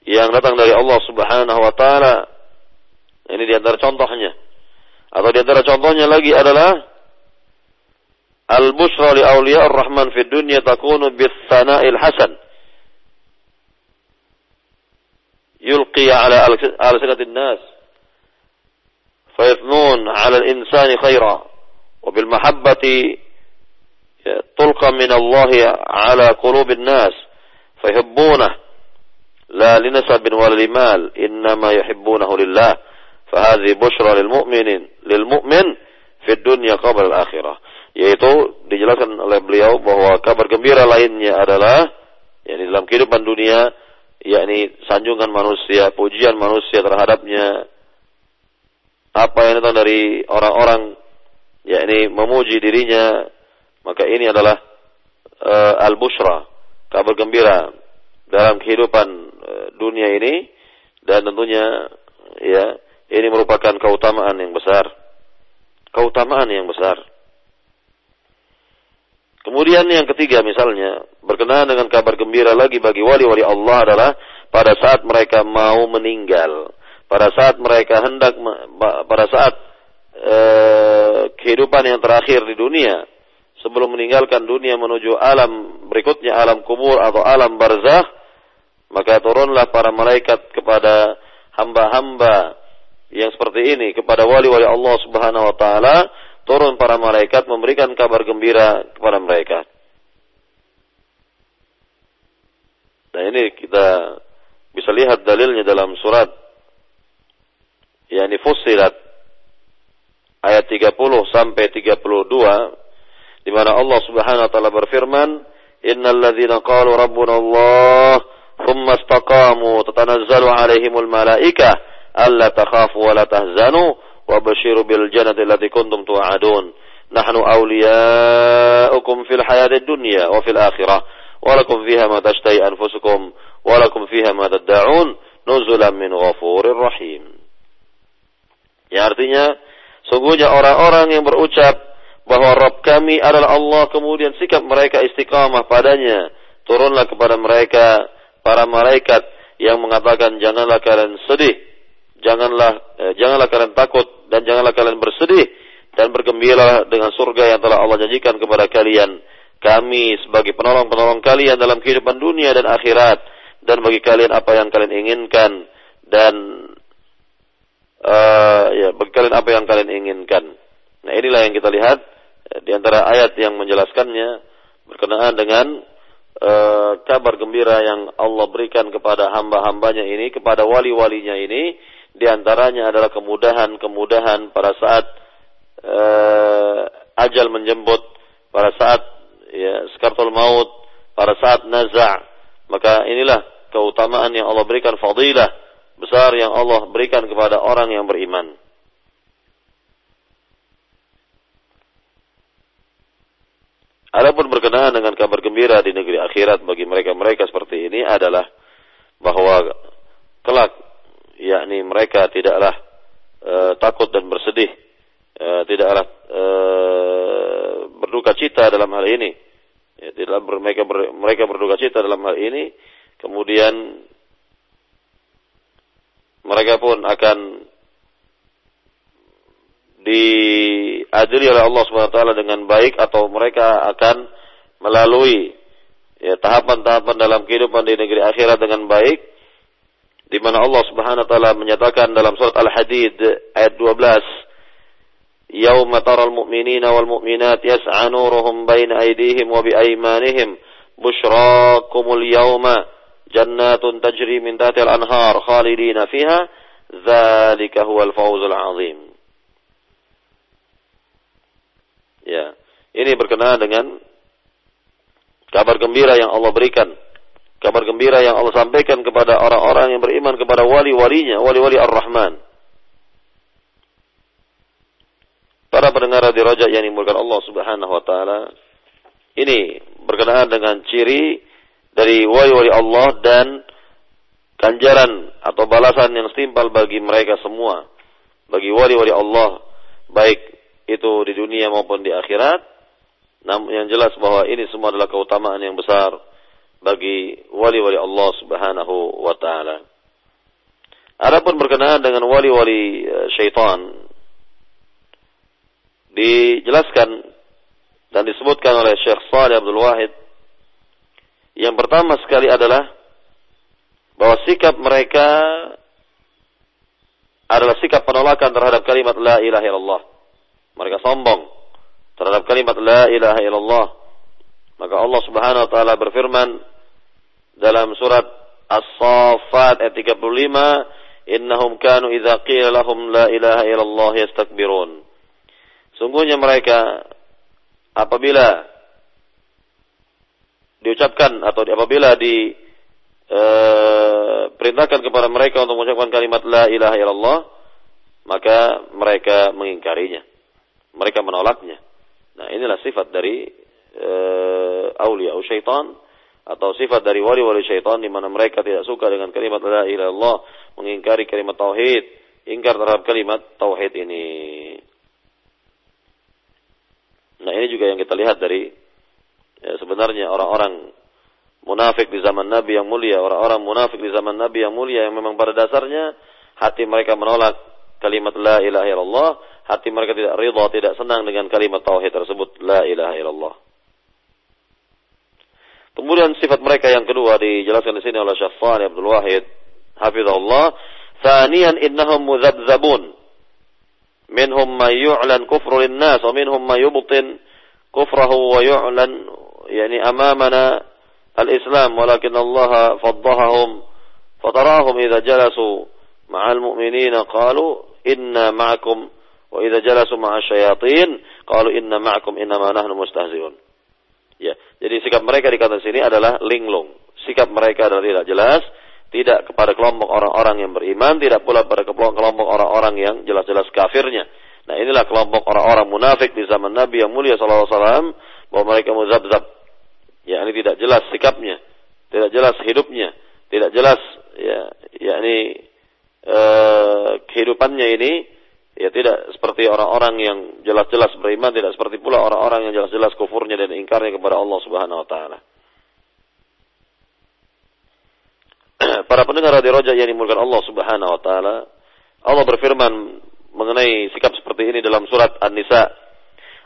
yang datang dari Allah Subhanahu wa taala ini di antara contohnya atau di antara contohnya lagi adalah al-bushra li awliya ar-rahman fi dunya takunu bis sana'il hasan. Yulqi ala al-sinatin nas. فيثنون على الإنسان خيرا وبالمحبة تلقى من الله على قلوب الناس فيحبونه لا لنسب ولا لمال إنما يحبونه لله Fahadhi bushra lil mu'minin lil mu'min fid dunya qabla al akhirah. Yaitu dijelaskan oleh beliau bahwa kabar gembira lainnya adalah yakni dalam kehidupan dunia yakni sanjungan manusia, pujian manusia terhadapnya apa yang datang dari orang-orang yakni memuji dirinya maka ini adalah uh, al-bushra kabar gembira dalam kehidupan uh, dunia ini dan tentunya ya ini merupakan keutamaan yang besar. Keutamaan yang besar. Kemudian yang ketiga misalnya, berkenaan dengan kabar gembira lagi bagi wali-wali Allah adalah pada saat mereka mau meninggal. Pada saat mereka hendak, pada saat eh, kehidupan yang terakhir di dunia, sebelum meninggalkan dunia menuju alam berikutnya, alam kubur atau alam barzakh, maka turunlah para malaikat kepada hamba-hamba yang seperti ini kepada wali-wali Allah Subhanahu wa taala, turun para malaikat memberikan kabar gembira kepada mereka. Nah ini kita bisa lihat dalilnya dalam surat yakni Fussilat ayat 30 sampai 32 di mana Allah Subhanahu wa taala berfirman, "Innal ladzina qalu rabbuna Allah, thumma istaqamu tatanazzalu alaihimul malaika alla takhafu wa la bil jannati allati kuntum tu'adun. Nahnu fil hayatid dunya wa fil akhirah. Wa lakum fiha anfusukum wa lakum fiha min ghafurir rahim. Yang artinya sungguhnya orang-orang yang berucap bahwa Rabb kami adalah Allah kemudian sikap mereka istiqamah padanya turunlah kepada mereka para malaikat yang mengatakan janganlah kalian sedih janganlah eh, janganlah kalian takut dan janganlah kalian bersedih dan bergembira dengan surga yang telah Allah janjikan kepada kalian. Kami sebagai penolong-penolong kalian dalam kehidupan dunia dan akhirat dan bagi kalian apa yang kalian inginkan dan uh, ya bagi kalian apa yang kalian inginkan. Nah inilah yang kita lihat eh, di antara ayat yang menjelaskannya berkenaan dengan uh, kabar gembira yang Allah berikan kepada hamba-hambanya ini, kepada wali-walinya ini, di antaranya adalah kemudahan-kemudahan pada saat uh, ajal menjemput, pada saat ya, skartul maut, pada saat naza' maka inilah keutamaan yang Allah berikan fadilah besar yang Allah berikan kepada orang yang beriman. Adapun berkenaan dengan kabar gembira di negeri akhirat bagi mereka-mereka seperti ini adalah bahwa kelak yakni mereka tidaklah e, takut dan bersedih, e, tidaklah e, berduka cita dalam hal ini. Ya, tidaklah ber, mereka ber, mereka berduka cita dalam hal ini, kemudian mereka pun akan diadili oleh Allah Subhanahu wa taala dengan baik atau mereka akan melalui ya tahapan-tahapan dalam kehidupan di negeri akhirat dengan baik di mana Allah Subhanahu wa taala menyatakan dalam surat Al-Hadid ayat 12 يوم ترى المؤمنين والمؤمنات يسعى نورهم بين أيديهم وبأيمانهم بشراكم اليوم جنات تجري من تحت الأنهار خالدين فيها ذلك هو الفوز العظيم Ya, ini berkenaan dengan kabar gembira yang Allah berikan. Kabar gembira yang Allah sampaikan kepada orang-orang yang beriman kepada wali-walinya, wali-wali Ar-Rahman. Para pendengar di Raja yang dimulakan Allah Subhanahu wa taala, ini berkenaan dengan ciri dari wali-wali Allah dan ganjaran atau balasan yang setimpal bagi mereka semua. Bagi wali-wali Allah, baik itu di dunia maupun di akhirat. Namun yang jelas bahwa ini semua adalah keutamaan yang besar bagi wali-wali Allah Subhanahu wa taala. Adapun berkenaan dengan wali-wali e, syaitan dijelaskan dan disebutkan oleh Syekh Salih Abdul Wahid yang pertama sekali adalah bahwa sikap mereka adalah sikap penolakan terhadap kalimat la ilaha illallah mereka sombong terhadap kalimat la ilaha illallah. Maka Allah Subhanahu wa taala berfirman dalam surat As-Saffat ayat 35, "Innahum kanu idza qila lahum la ilaha illallah yastakbirun." Sungguhnya mereka apabila diucapkan atau apabila di e, perintahkan kepada mereka untuk mengucapkan kalimat la ilaha illallah, maka mereka mengingkarinya mereka menolaknya. Nah, inilah sifat dari uh, aulia syaitan atau sifat dari wali-wali syaitan di mana mereka tidak suka dengan kalimat la ilaha illallah, mengingkari kalimat tauhid, ingkar terhadap kalimat tauhid ini. Nah, ini juga yang kita lihat dari ya, sebenarnya orang-orang munafik di zaman Nabi yang mulia, orang-orang munafik di zaman Nabi yang mulia yang memang pada dasarnya hati mereka menolak kalimat la ilaha illallah, hati mereka tidak ridha, tidak senang dengan kalimat tauhid tersebut la ilaha illallah. Kemudian sifat mereka yang kedua dijelaskan di sini oleh Fani Abdul Wahid hafizahullah, "Tsaniyan innahum mudzabzabun." Minhum ma yu'lan kufru lin-nas wa minhum ma yubtin kufrahu wa yu'lan yani amamana al-Islam walakin Allah faddahahum fatarahum idza jalasu ma'al mu'minina qalu inna ma'akum Wa idza jalasu ma'a syayatin qalu inna ma'akum innama nahnu mustahzi'un. Ya, jadi sikap mereka di kata sini adalah linglung. Sikap mereka adalah tidak jelas, tidak kepada kelompok orang-orang yang beriman, tidak pula pada kelompok orang-orang yang jelas-jelas kafirnya. Nah, inilah kelompok orang-orang munafik di zaman Nabi yang mulia sallallahu alaihi bahwa mereka muzabzab. Ya, ini tidak jelas sikapnya, tidak jelas hidupnya, tidak jelas ya, yakni eh, kehidupannya ini Ya tidak seperti orang-orang yang jelas-jelas beriman, tidak seperti pula orang-orang yang jelas-jelas kufurnya dan ingkarnya kepada Allah Subhanahu wa taala. <clears throat> Para pendengar radio Roja yang dimulakan Allah Subhanahu wa taala, Allah berfirman mengenai sikap seperti ini dalam surat An-Nisa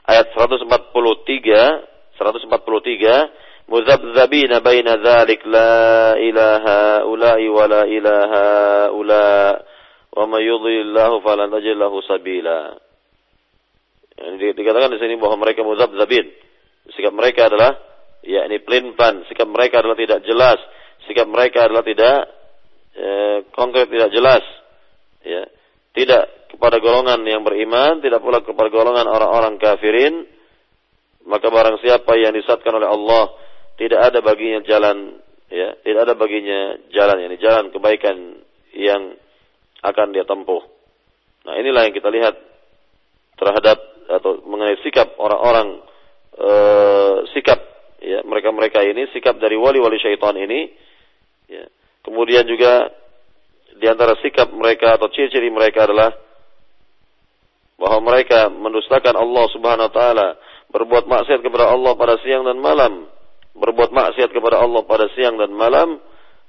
ayat 143 143 muzabzabina baina dzalik la ilaha ula'i wa la ilaha ula' Yang dikatakan di sini bahwa mereka muzabzabin. Sikap mereka adalah yakni pelin-pelan, sikap mereka adalah tidak jelas, sikap mereka adalah tidak e, konkret, tidak jelas. Ya. Tidak kepada golongan yang beriman, tidak pula kepada golongan orang-orang kafirin, maka barang siapa yang disatkan oleh Allah tidak ada baginya jalan ya, tidak ada baginya jalan yakni jalan kebaikan yang akan dia tempuh. Nah, inilah yang kita lihat terhadap atau mengenai sikap orang-orang e, sikap ya mereka-mereka ini sikap dari wali-wali syaitan ini ya. Kemudian juga di antara sikap mereka atau ciri-ciri mereka adalah bahwa mereka mendustakan Allah Subhanahu wa taala, berbuat maksiat kepada Allah pada siang dan malam, berbuat maksiat kepada Allah pada siang dan malam.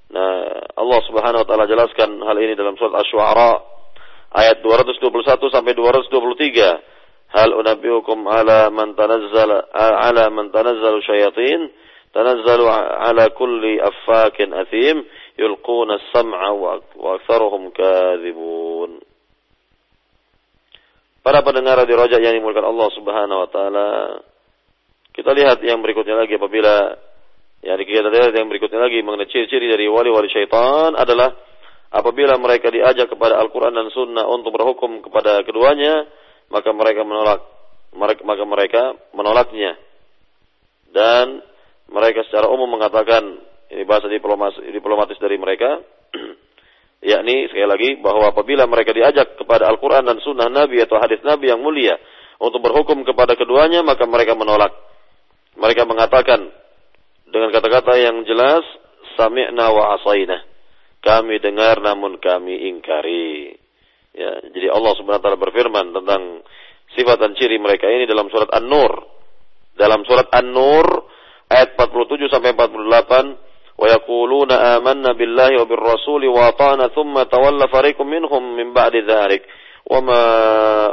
Nah, Allah Subhanahu wa taala jelaskan hal ini dalam surat Asy-Syu'ara ayat 221 sampai 223. Hal unabbiukum ala man tanazzala ala man tanazzalu syayatin tanazzalu ala kulli affakin athim yulquna as-sam'a wa aktsaruhum kadzibun. Para pendengar di rojak yang dimulakan Allah Subhanahu wa taala, kita lihat yang berikutnya lagi apabila ya kita lihat yang berikutnya lagi mengenai ciri-ciri dari wali-wali syaitan adalah apabila mereka diajak kepada Al-Qur'an dan Sunnah untuk berhukum kepada keduanya, maka mereka menolak maka mereka menolaknya. Dan mereka secara umum mengatakan ini bahasa diplomatis dari mereka <clears throat> yakni sekali lagi bahwa apabila mereka diajak kepada Al-Quran dan Sunnah Nabi atau hadis Nabi yang mulia untuk berhukum kepada keduanya maka mereka menolak. Mereka mengatakan dengan kata-kata yang jelas sami'na wa asaina kami dengar namun kami ingkari Ya, jadi Allah Subhanahu wa taala berfirman tentang sifat dan ciri mereka ini dalam surat An-Nur. Dalam surat An-Nur ayat 47 sampai 48, "Wa yaquluna amanna billahi wa birrasuli wa ata'na thumma tawalla fariqum minhum min ba'di dzalik wa ma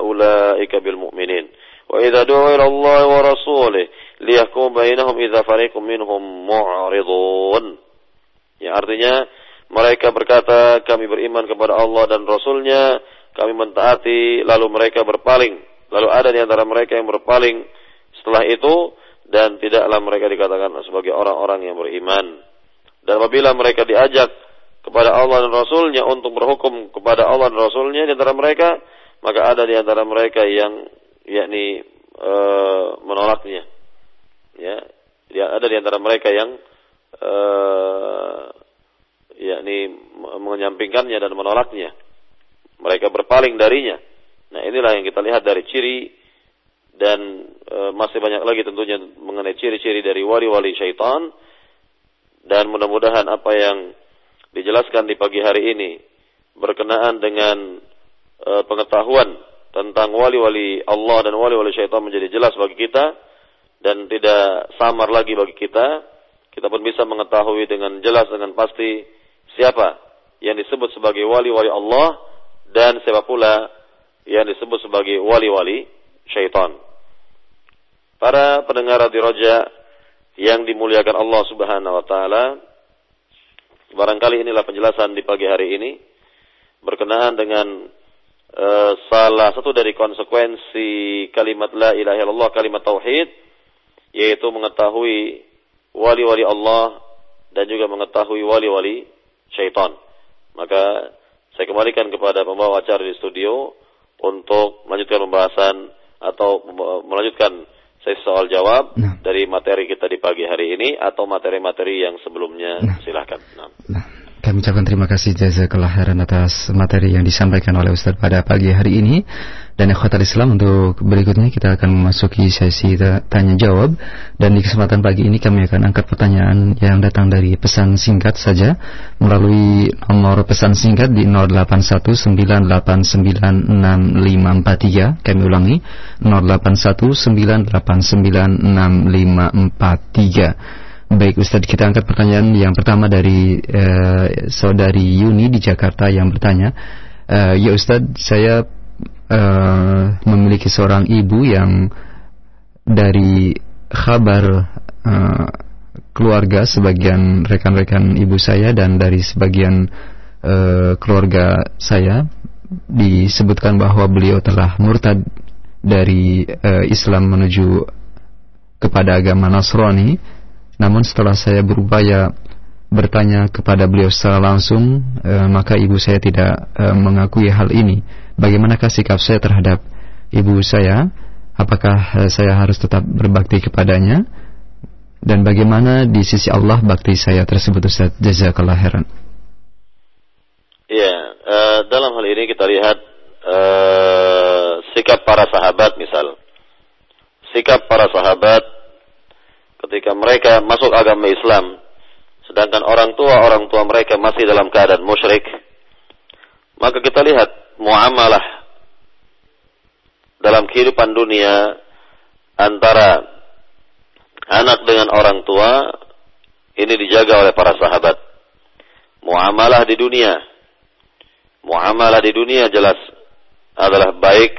ulaika bil mu'minin." Wa idza du'a ila Allah wa rasulih liyahkum bainahum idza fariqum minhum mu'ridun. Ya artinya mereka berkata, kami beriman kepada Allah dan Rasulnya, kami mentaati, lalu mereka berpaling. Lalu ada di antara mereka yang berpaling setelah itu, dan tidaklah mereka dikatakan sebagai orang-orang yang beriman. Dan apabila mereka diajak kepada Allah dan Rasulnya untuk berhukum kepada Allah dan Rasulnya di antara mereka, maka ada di antara mereka yang yakni e, menolaknya. Ya, ada di antara mereka yang e, yakni menyampingkannya dan menolaknya. Mereka berpaling darinya. Nah, inilah yang kita lihat dari ciri dan e, masih banyak lagi tentunya mengenai ciri-ciri dari wali-wali syaitan dan mudah-mudahan apa yang dijelaskan di pagi hari ini berkenaan dengan e, pengetahuan tentang wali-wali Allah dan wali-wali syaitan menjadi jelas bagi kita dan tidak samar lagi bagi kita. Kita pun bisa mengetahui dengan jelas dengan pasti siapa yang disebut sebagai wali-wali Allah dan siapa pula yang disebut sebagai wali-wali syaitan. Para pendengar di Roja yang dimuliakan Allah Subhanahu wa taala, barangkali inilah penjelasan di pagi hari ini berkenaan dengan uh, salah satu dari konsekuensi kalimat la ilaha illallah kalimat tauhid yaitu mengetahui wali-wali Allah dan juga mengetahui wali-wali syaitan. Maka saya kembalikan kepada pembawa acara di studio untuk melanjutkan pembahasan atau melanjutkan sesi soal jawab nah. dari materi kita di pagi hari ini atau materi-materi yang sebelumnya. Nah. Silahkan. Nah. Nah. Kami ucapkan terima kasih jazakallah khairan atas materi yang disampaikan oleh Ustaz pada pagi hari ini. Dan ikhwatal Islam untuk berikutnya kita akan memasuki sesi tanya jawab dan di kesempatan pagi ini kami akan angkat pertanyaan yang datang dari pesan singkat saja melalui nomor pesan singkat di 0819896543 kami ulangi 0819896543 Baik Ustadz, kita angkat pertanyaan yang pertama dari uh, saudari Yuni di Jakarta yang bertanya, uh, ya Ustadz, saya uh, memiliki seorang ibu yang dari kabar uh, keluarga sebagian rekan-rekan ibu saya dan dari sebagian uh, keluarga saya disebutkan bahwa beliau telah murtad dari uh, Islam menuju kepada agama Nasrani Namun setelah saya berupaya bertanya kepada beliau secara langsung, uh, maka ibu saya tidak uh, mengakui hal ini. Bagaimanakah sikap saya terhadap ibu saya? Apakah uh, saya harus tetap berbakti kepadanya? Dan bagaimana di sisi Allah bakti saya tersebut Ustaz? Jazakallah heran. Ya, dalam hal ini kita lihat uh, sikap para sahabat misal. Sikap para sahabat ketika mereka masuk agama Islam sedangkan orang tua orang tua mereka masih dalam keadaan musyrik maka kita lihat muamalah dalam kehidupan dunia antara anak dengan orang tua ini dijaga oleh para sahabat. Muamalah di dunia, muamalah di dunia jelas adalah baik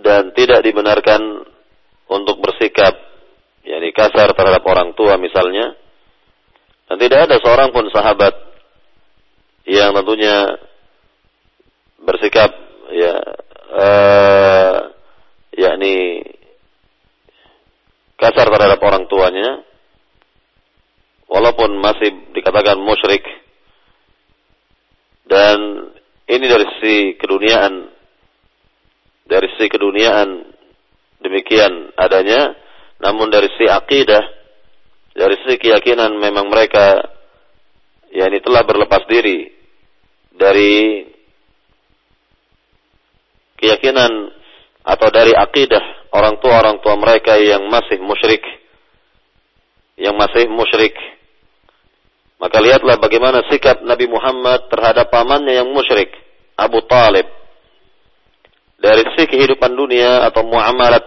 dan tidak dibenarkan untuk bersikap yakni kasar terhadap orang tua misalnya. Dan tidak ada seorang pun sahabat yang tentunya bersikap ya uh, yakni kasar terhadap orang tuanya walaupun masih dikatakan musyrik. Dan ini dari sisi keduniaan dari sisi keduniaan demikian adanya namun dari sisi akidah dari sisi keyakinan memang mereka ya ini telah berlepas diri dari keyakinan atau dari akidah orang tua orang tua mereka yang masih musyrik yang masih musyrik. Maka lihatlah bagaimana sikap Nabi Muhammad terhadap pamannya yang musyrik Abu Talib. Dari sisi kehidupan dunia atau muamalat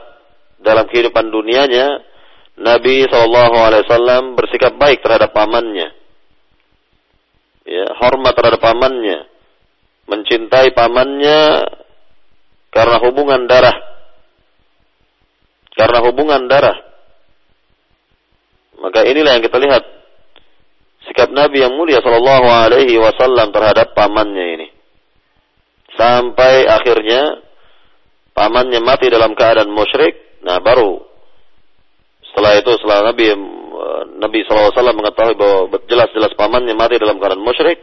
dalam kehidupan dunianya Nabi SAW bersikap baik terhadap pamannya ya hormat terhadap pamannya mencintai pamannya karena hubungan darah karena hubungan darah. Maka inilah yang kita lihat sikap Nabi yang mulia Shallallahu Alaihi Wasallam terhadap pamannya ini. Sampai akhirnya pamannya mati dalam keadaan musyrik. Nah baru setelah itu setelah Nabi Nabi SAW mengetahui bahwa jelas-jelas pamannya mati dalam keadaan musyrik,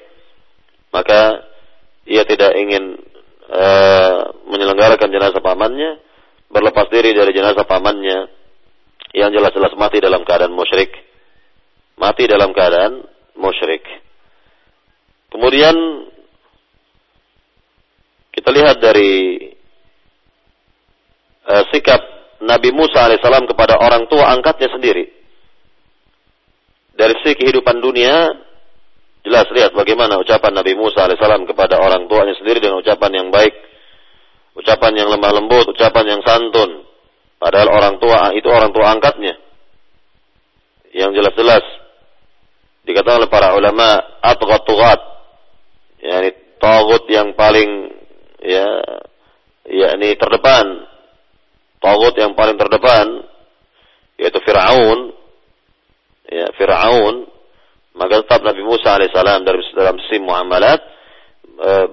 maka ia tidak ingin uh, menyelenggarakan jenazah pamannya, berlepas diri dari jenazah pamannya yang jelas-jelas mati dalam keadaan musyrik. Mati dalam keadaan musyrik. Kemudian kita lihat dari uh, sikap Nabi Musa alaihissalam kepada orang tua angkatnya sendiri. Dari sisi kehidupan dunia, jelas lihat bagaimana ucapan Nabi Musa alaihissalam kepada orang tuanya sendiri dengan ucapan yang baik ucapan yang lemah lembut, ucapan yang santun. Padahal orang tua itu orang tua angkatnya. Yang jelas-jelas dikatakan oleh para ulama atqat yakni tagut yang paling ya yakni terdepan. Tagut yang paling terdepan yaitu Firaun. Ya, Firaun maka tetap Nabi Musa alaihissalam dalam dalam sim muamalat eh,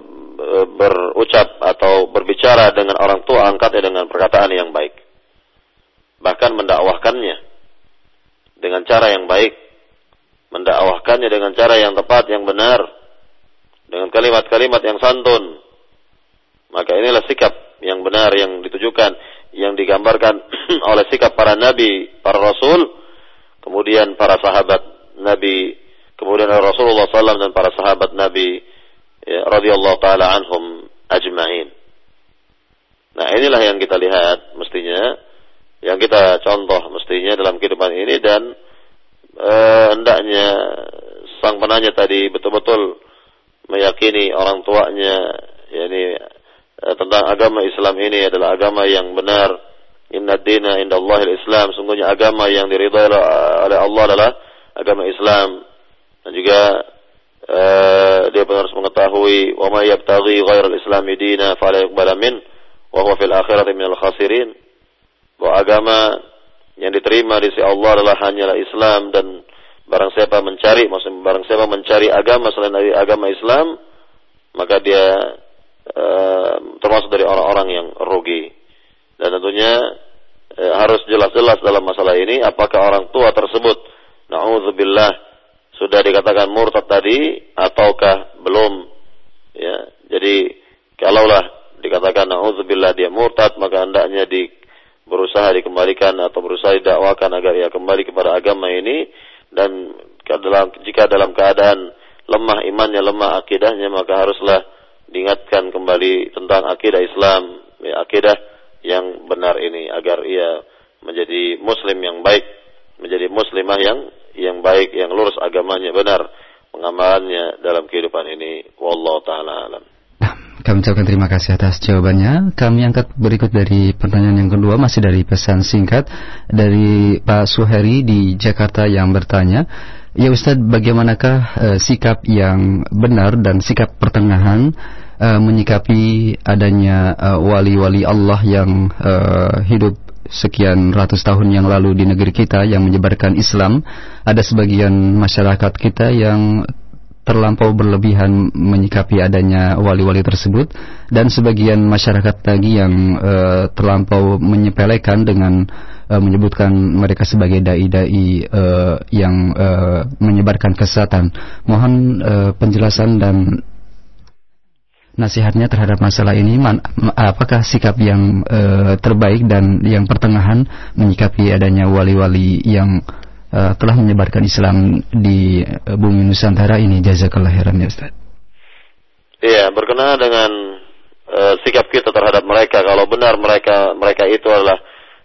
berucap atau berbicara dengan orang tua angkatnya dengan perkataan yang baik. Bahkan mendakwahkannya dengan cara yang baik. Mendakwahkannya dengan cara yang tepat, yang benar. Dengan kalimat-kalimat yang santun. Maka inilah sikap yang benar yang ditujukan, yang digambarkan <clears throat> oleh sikap para nabi, para rasul, kemudian para sahabat nabi, kemudian Rasulullah SAW dan para sahabat nabi ya, radhiyallahu taala anhum ajma'in. Nah, inilah yang kita lihat mestinya yang kita contoh mestinya dalam kehidupan ini dan e, hendaknya sang penanya tadi betul-betul meyakini orang tuanya yakni e, tentang agama Islam ini adalah agama yang benar. Inna dina inda Allahil Islam. Sungguhnya agama yang diridhai oleh Allah adalah agama Islam. Dan juga uh, dia pun harus mengetahui wa may yabtaghi ghairal islam dina fala yuqbala min wa huwa fil akhirati minal khasirin bahwa agama yang diterima di sisi Allah adalah hanyalah Islam dan barang siapa mencari maksudnya barang siapa mencari agama selain dari agama Islam maka dia uh, termasuk dari orang-orang yang rugi dan tentunya uh, harus jelas jelas dalam masalah ini apakah orang tua tersebut naudzubillah sudah dikatakan murtad tadi ataukah belum. Ya jadi kalaulah dikatakan naudzubillah dia murtad maka hendaknya di berusaha dikembalikan atau berusaha didakwakan agar ia kembali kepada agama ini. Dan dalam jika dalam keadaan lemah imannya lemah akidahnya maka haruslah diingatkan kembali tentang akidah Islam ya, akidah yang benar ini agar ia menjadi muslim yang baik menjadi muslimah yang yang baik yang lurus agamanya benar pengamalannya dalam kehidupan ini wallahu taala alam kami ucapkan terima kasih atas jawabannya. Kami angkat berikut dari pertanyaan yang kedua masih dari pesan singkat dari Pak Suheri di Jakarta yang bertanya, Ya Ustadz, bagaimanakah uh, sikap yang benar dan sikap pertengahan uh, menyikapi adanya eh, wali-wali uh, Allah yang uh, hidup sekian ratus tahun yang lalu di negeri kita yang menyebarkan Islam? Ada sebagian masyarakat kita yang terlampau berlebihan menyikapi adanya wali-wali tersebut dan sebagian masyarakat lagi yang uh, terlampau menyepelekan dengan uh, menyebutkan mereka sebagai dai-dai uh, yang uh, menyebarkan kesesatan. Mohon uh, penjelasan dan nasihatnya terhadap masalah ini man, apakah sikap yang uh, terbaik dan yang pertengahan menyikapi adanya wali-wali yang uh, telah menyebarkan Islam di uh, bumi Nusantara ini jazakallah khairan ya Ustaz. Iya, berkenaan dengan uh, sikap kita terhadap mereka kalau benar mereka mereka itu adalah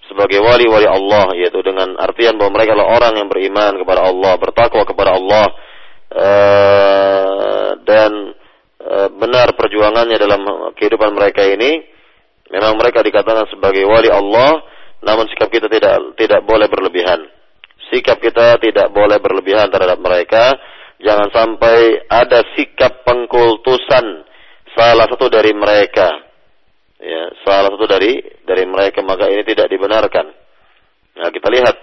sebagai wali-wali Allah yaitu dengan artian bahwa mereka adalah orang yang beriman kepada Allah, bertakwa kepada Allah uh, dan uh, benar perjuangannya dalam kehidupan mereka ini memang mereka dikatakan sebagai wali Allah namun sikap kita tidak tidak boleh berlebihan. Sikap kita tidak boleh berlebihan terhadap mereka. Jangan sampai ada sikap pengkultusan salah satu dari mereka ya, salah satu dari dari mereka maka ini tidak dibenarkan. Nah, kita lihat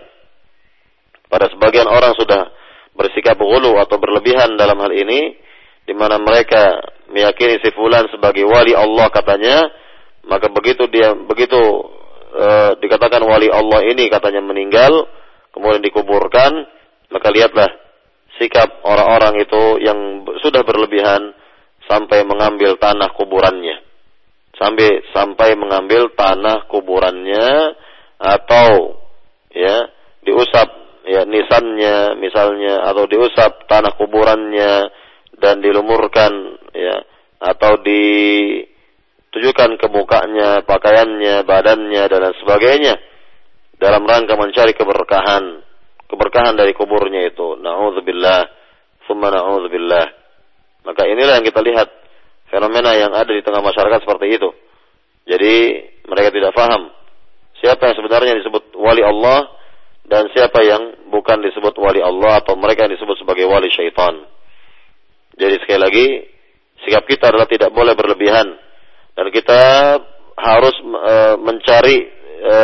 pada sebagian orang sudah bersikap gulu atau berlebihan dalam hal ini di mana mereka meyakini si fulan sebagai wali Allah katanya, maka begitu dia begitu e, dikatakan wali Allah ini katanya meninggal, kemudian dikuburkan, maka lihatlah sikap orang-orang itu yang sudah berlebihan sampai mengambil tanah kuburannya. Sampai sampai mengambil tanah kuburannya atau ya diusap ya nisannya misalnya atau diusap tanah kuburannya dan dilumurkan ya atau ditujukan ke mukanya, pakaiannya, badannya dan lain sebagainya dalam rangka mencari keberkahan, keberkahan dari kuburnya itu. Nauzubillah, summa nauzubillah. Maka inilah yang kita lihat fenomena yang ada di tengah masyarakat seperti itu. Jadi mereka tidak paham siapa yang sebenarnya disebut wali Allah dan siapa yang bukan disebut wali Allah atau mereka yang disebut sebagai wali syaitan. Jadi sekali lagi sikap kita adalah tidak boleh berlebihan dan kita harus e, mencari e,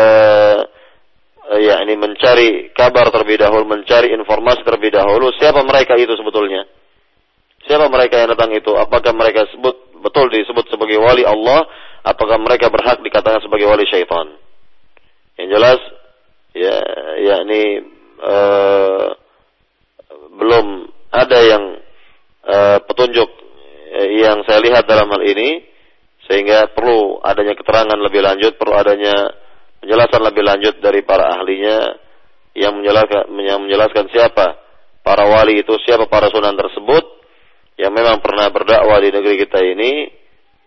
ya ini mencari kabar terlebih dahulu, mencari informasi terlebih dahulu siapa mereka itu sebetulnya. Siapa mereka yang datang itu? Apakah mereka sebut betul disebut sebagai wali Allah? Apakah mereka berhak dikatakan sebagai wali syaitan? Yang jelas, ya, ini uh, belum ada yang uh, petunjuk yang saya lihat dalam hal ini, sehingga perlu adanya keterangan lebih lanjut, perlu adanya penjelasan lebih lanjut dari para ahlinya yang menjelaskan, yang menjelaskan siapa para wali itu, siapa para sunan tersebut, yang memang pernah berdakwah di negeri kita ini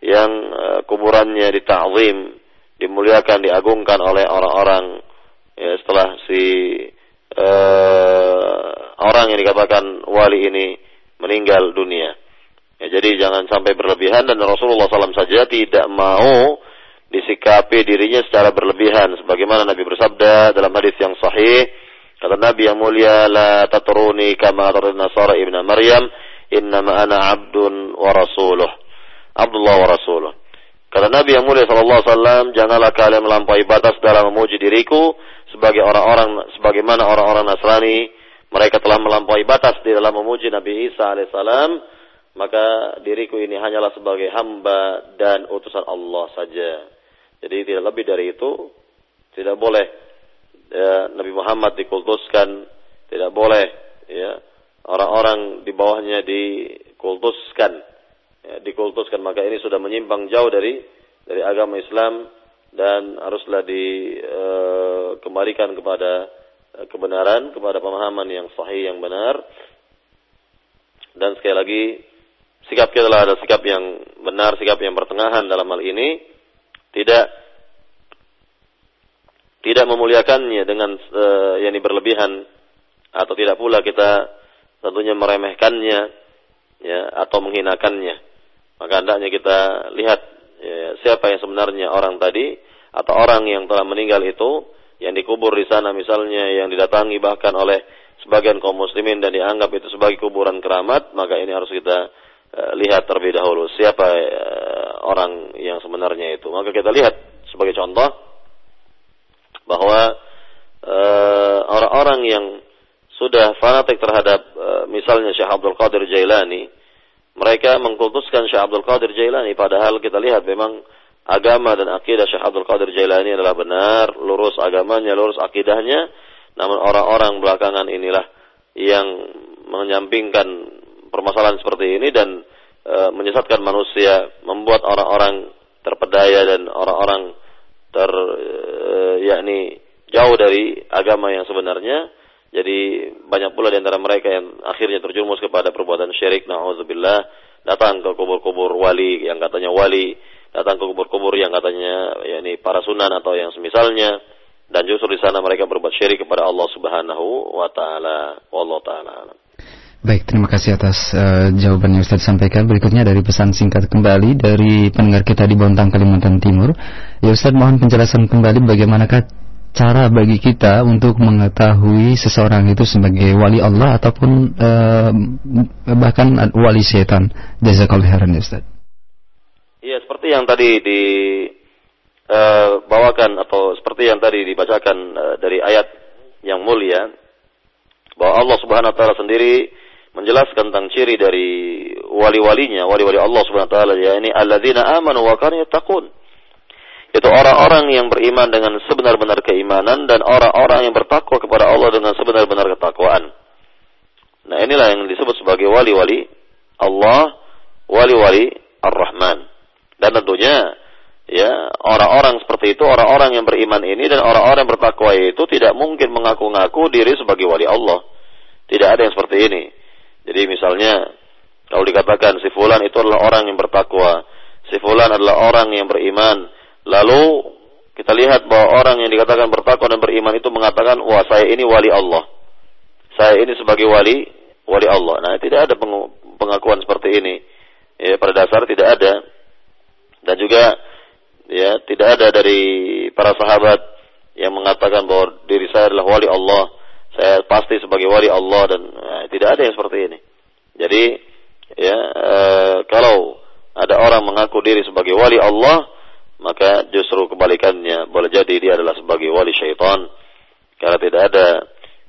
yang uh, kuburannya ditazim, dimuliakan, diagungkan oleh orang-orang ya, setelah si uh, orang yang dikatakan wali ini meninggal dunia. Ya, jadi jangan sampai berlebihan dan Rasulullah SAW saja tidak mau disikapi dirinya secara berlebihan sebagaimana Nabi bersabda dalam hadis yang sahih kata Nabi yang mulia la tatruni kama Nasara ibnu Maryam innama ana abdun wa rasuluh. Abdullah wa rasuluh. Kata Nabi yang mulia sallallahu alaihi wasallam, janganlah kalian melampaui batas dalam memuji diriku sebagai orang-orang sebagaimana orang-orang Nasrani mereka telah melampaui batas di dalam memuji Nabi Isa alaihissalam, maka diriku ini hanyalah sebagai hamba dan utusan Allah saja. Jadi tidak lebih dari itu, tidak boleh ya, Nabi Muhammad dikultuskan, tidak boleh ya orang-orang di bawahnya dikultuskan, ya, dikultuskan maka ini sudah menyimpang jauh dari dari agama Islam dan haruslah dikembalikan eh, kepada eh, kebenaran, kepada pemahaman yang sahih yang benar. Dan sekali lagi sikap kita adalah ada sikap yang benar, sikap yang pertengahan dalam hal ini, tidak. Tidak memuliakannya dengan uh, yang berlebihan. Atau tidak pula kita tentunya meremehkannya ya atau menghinakannya. Maka hendaknya kita lihat ya, siapa yang sebenarnya orang tadi atau orang yang telah meninggal itu yang dikubur di sana misalnya yang didatangi bahkan oleh sebagian kaum muslimin dan dianggap itu sebagai kuburan keramat maka ini harus kita lihat terlebih dahulu siapa uh, orang yang sebenarnya itu. Maka kita lihat sebagai contoh bahwa uh, orang-orang yang sudah fanatik terhadap misalnya Syekh Abdul Qadir Jailani, mereka mengkultuskan Syekh Abdul Qadir Jailani. Padahal kita lihat memang agama dan akidah Syekh Abdul Qadir Jailani adalah benar, lurus agamanya, lurus akidahnya, namun orang-orang belakangan inilah yang menyampingkan permasalahan seperti ini dan e, menyesatkan manusia, membuat orang-orang terpedaya dan orang-orang ter uh, yakni jauh dari agama yang sebenarnya. Jadi banyak pula di antara mereka yang akhirnya terjerumus kepada perbuatan syirik. Naudzubillah. Datang ke kubur-kubur wali yang katanya wali datang ke kubur-kubur yang katanya yakni para sunan atau yang semisalnya. Dan justru di sana mereka berbuat syirik kepada Allah Subhanahu wa taala. Wallahu taala Baik, terima kasih atas uh, jawaban yang Ustaz sampaikan. Berikutnya dari pesan singkat kembali dari pendengar kita di Bontang, Kalimantan Timur. Ya Ustaz, mohon penjelasan kembali bagaimanakah cara bagi kita untuk mengetahui seseorang itu sebagai wali Allah ataupun uh, bahkan wali setan. Jazakallahu khairan ya Ustaz. Iya, seperti yang tadi di uh, bawakan atau seperti yang tadi dibacakan uh, dari ayat yang mulia bahwa Allah Subhanahu wa taala sendiri menjelaskan tentang ciri dari wali-walinya, wali-wali Allah Subhanahu wa taala ya ini alladzina amanu wa kanu yattaqun. Itu orang-orang yang beriman dengan sebenar-benar keimanan dan orang-orang yang bertakwa kepada Allah dengan sebenar-benar ketakwaan. Nah, inilah yang disebut sebagai wali-wali Allah, wali-wali Ar-Rahman. Dan tentunya ya, orang-orang seperti itu, orang-orang yang beriman ini dan orang-orang yang bertakwa itu tidak mungkin mengaku-ngaku diri sebagai wali Allah. Tidak ada yang seperti ini. Jadi misalnya kalau dikatakan si fulan itu adalah orang yang bertakwa, si fulan adalah orang yang beriman, lalu kita lihat bahwa orang yang dikatakan bertakwa dan beriman itu mengatakan, wah saya ini wali Allah, saya ini sebagai wali wali Allah. Nah tidak ada pengakuan seperti ini. Ya, pada dasar tidak ada dan juga ya tidak ada dari para sahabat yang mengatakan bahwa diri saya adalah wali Allah saya pasti sebagai wali Allah dan eh, tidak ada yang seperti ini. Jadi ya eh, kalau ada orang mengaku diri sebagai wali Allah, maka justru kebalikannya. Boleh jadi dia adalah sebagai wali syaitan. Karena tidak ada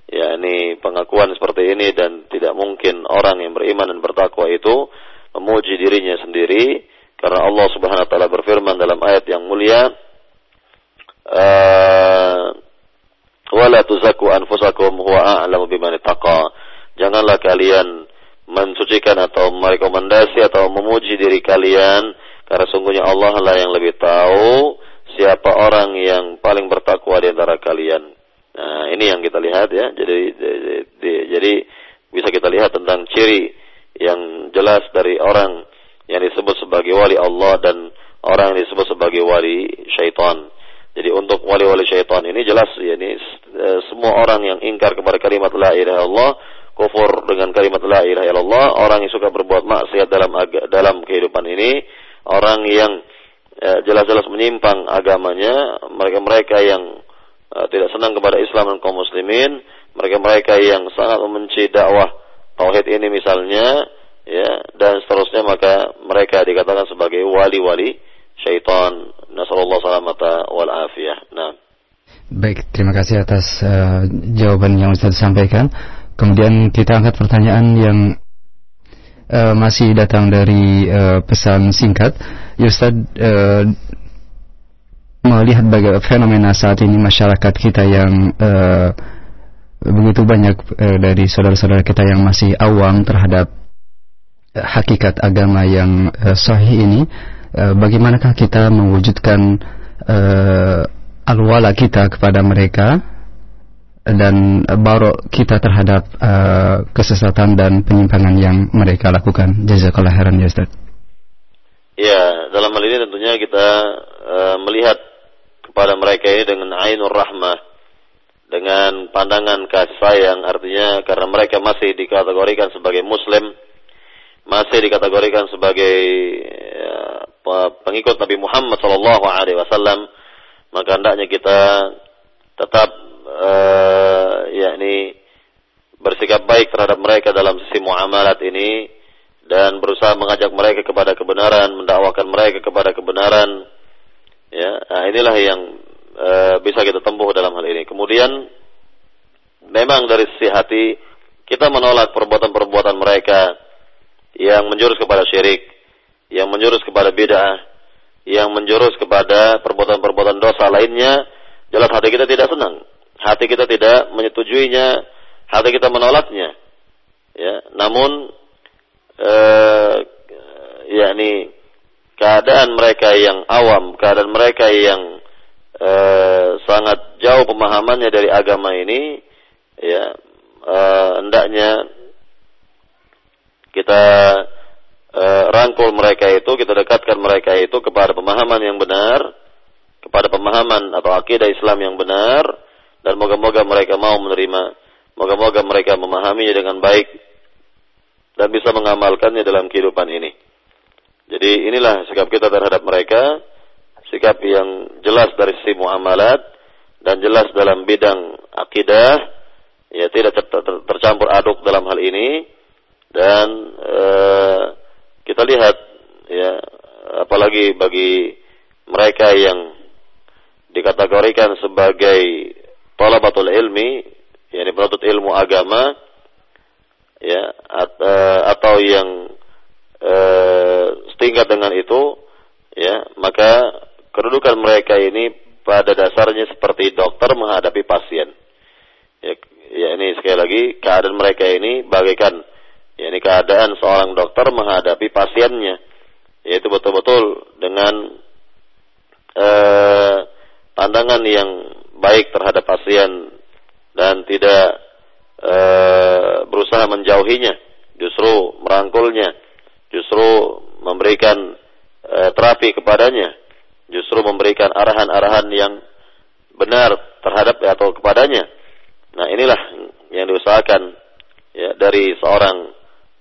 ya ini pengakuan seperti ini dan tidak mungkin orang yang beriman dan bertakwa itu memuji dirinya sendiri. Karena Allah Subhanahu wa taala berfirman dalam ayat yang mulia uh, wala tuzaku anfusakum huwa a'lamu biman taqa. Janganlah kalian mensucikan atau merekomendasi atau memuji diri kalian karena sungguhnya Allah lah yang lebih tahu siapa orang yang paling bertakwa di antara kalian. Nah, ini yang kita lihat ya. Jadi jadi bisa kita lihat tentang ciri yang jelas dari orang yang disebut sebagai wali Allah dan orang yang disebut sebagai wali syaitan. Jadi untuk wali-wali syaitan ini jelas ya ini e, semua orang yang ingkar kepada kalimat la ilaha illallah, kufur dengan kalimat la ilaha illallah, orang yang suka berbuat maksiat dalam dalam kehidupan ini, orang yang e, jelas-jelas menyimpang agamanya, mereka-mereka yang e, tidak senang kepada Islam dan kaum muslimin, mereka-mereka yang sangat membenci dakwah tauhid ini misalnya, ya dan seterusnya maka mereka dikatakan sebagai wali-wali syaitan Nasallallahu salamata wal afiyah. Nah. Baik, terima kasih atas uh, jawaban yang Ustaz sampaikan. Kemudian kita angkat pertanyaan yang uh, masih datang dari uh, pesan singkat. Ya Ustaz, uh, melihat bagaimana fenomena saat ini masyarakat kita yang uh, begitu banyak uh, dari saudara-saudara kita yang masih awam terhadap hakikat agama yang uh, sahih ini, uh, bagaimanakah kita mewujudkan uh, alwala kita kepada mereka dan baru kita terhadap uh, kesesatan dan penyimpangan yang mereka lakukan. Jazakallah khairan ya Ustaz. Ya, dalam hal ini tentunya kita uh, melihat kepada mereka ini dengan ainur rahmah, dengan pandangan kasih sayang, artinya karena mereka masih dikategorikan sebagai muslim, masih dikategorikan sebagai ya, pengikut Nabi Muhammad sallallahu alaihi wasallam, maka hendaknya kita tetap uh, yakni bersikap baik terhadap mereka dalam sisi muamalat ini dan berusaha mengajak mereka kepada kebenaran, mendakwakan mereka kepada kebenaran. Ya, nah inilah yang uh, bisa kita tempuh dalam hal ini. Kemudian memang dari sisi hati kita menolak perbuatan-perbuatan mereka yang menjurus kepada syirik, yang menjurus kepada bid'ah, yang menjurus kepada perbuatan-perbuatan dosa lainnya, jelas hati kita tidak senang. Hati kita tidak menyetujuinya, hati kita menolaknya. Ya, namun eh, yakni keadaan mereka yang awam, keadaan mereka yang eh, sangat jauh pemahamannya dari agama ini, ya eh, hendaknya kita uh, rangkul mereka itu, kita dekatkan mereka itu kepada pemahaman yang benar, kepada pemahaman atau akidah Islam yang benar, dan moga-moga mereka mau menerima, moga-moga mereka memahaminya dengan baik dan bisa mengamalkannya dalam kehidupan ini. Jadi inilah sikap kita terhadap mereka, sikap yang jelas dari sisi muamalat dan jelas dalam bidang akidah, ya tidak ter ter tercampur aduk dalam hal ini dan uh, kita lihat ya apalagi bagi mereka yang dikategorikan sebagai talabatul ilmi yakni penuntut ilmu agama ya uh, atau yang uh, setingkat dengan itu ya maka kedudukan mereka ini pada dasarnya seperti dokter menghadapi pasien. Ya, ya ini sekali lagi keadaan mereka ini bagaikan yakni keadaan seorang dokter menghadapi pasiennya yaitu betul-betul dengan eh, pandangan yang baik terhadap pasien dan tidak eh, berusaha menjauhinya justru merangkulnya justru memberikan eh, terapi kepadanya justru memberikan arahan-arahan yang benar terhadap atau kepadanya. Nah inilah yang diusahakan ya dari seorang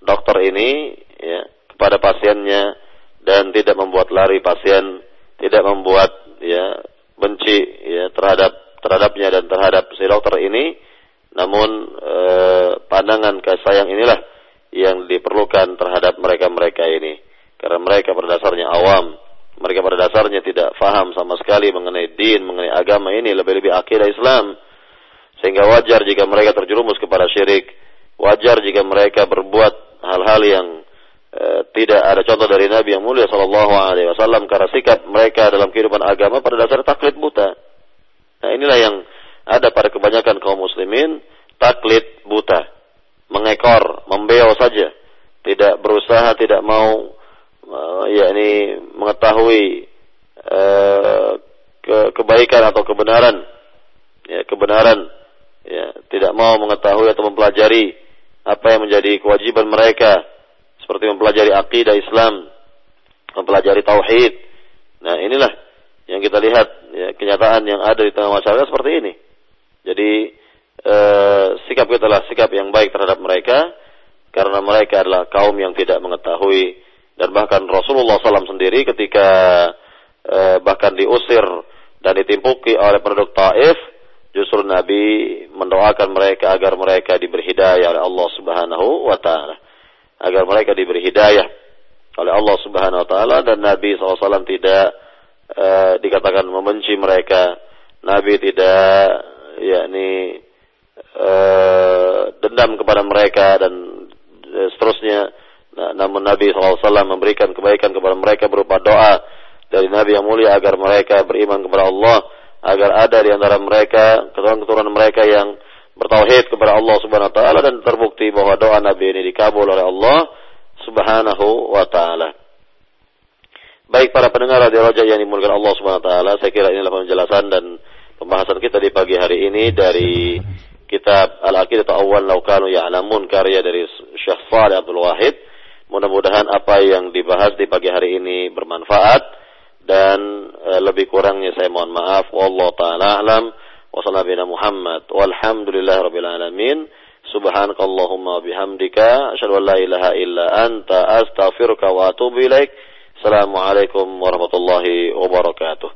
dokter ini ya, kepada pasiennya dan tidak membuat lari pasien, tidak membuat ya benci ya terhadap terhadapnya dan terhadap si dokter ini, namun eh, pandangan kasih sayang inilah yang diperlukan terhadap mereka-mereka ini. Karena mereka pada dasarnya awam, mereka pada dasarnya tidak faham sama sekali mengenai din, mengenai agama ini, lebih-lebih akidah Islam. Sehingga wajar jika mereka terjerumus kepada syirik, wajar jika mereka berbuat hal-hal yang e, tidak ada contoh dari Nabi yang mulia Shallallahu Alaihi Wasallam karena sikap mereka dalam kehidupan agama pada dasar taklid buta. Nah inilah yang ada pada kebanyakan kaum muslimin taklid buta, mengekor, membeo saja, tidak berusaha, tidak mau uh, yakni mengetahui uh, ke kebaikan atau kebenaran, ya kebenaran, ya tidak mau mengetahui atau mempelajari apa yang menjadi kewajiban mereka seperti mempelajari akidah Islam, mempelajari tauhid. Nah, inilah yang kita lihat ya, kenyataan yang ada di tengah masyarakat seperti ini. Jadi eh, sikap kita adalah sikap yang baik terhadap mereka karena mereka adalah kaum yang tidak mengetahui dan bahkan Rasulullah SAW sendiri ketika eh, bahkan diusir dan ditimpuki oleh penduduk Taif Justru Nabi mendoakan mereka agar mereka diberi hidayah oleh Allah Subhanahu wa taala. Agar mereka diberi hidayah oleh Allah Subhanahu wa taala dan Nabi SAW tidak uh, dikatakan membenci mereka. Nabi tidak yakni uh, dendam kepada mereka dan uh, seterusnya. Nah, namun Nabi SAW memberikan kebaikan kepada mereka berupa doa dari Nabi yang mulia agar mereka beriman kepada Allah, agar ada di antara mereka keturunan-keturunan mereka yang bertauhid kepada Allah Subhanahu wa taala dan terbukti bahwa doa Nabi ini dikabul oleh Allah Subhanahu wa taala. Baik para pendengar radio Raja yang dimulakan Allah Subhanahu wa taala, saya kira inilah penjelasan dan pembahasan kita di pagi hari ini dari kitab Al-Aqidah Awal Laukanu Ya'lamun karya dari Syekh Saleh Abdul Wahid. Mudah-mudahan apa yang dibahas di pagi hari ini bermanfaat dan e, lebih kurangnya saya mohon maaf. Wallahu taala alam wa Muhammad alamin. Subhanakallahumma bihamdika asyhadu an la ilaha illa anta astaghfiruka wa atubu ilaik. Assalamualaikum warahmatullahi wabarakatuh.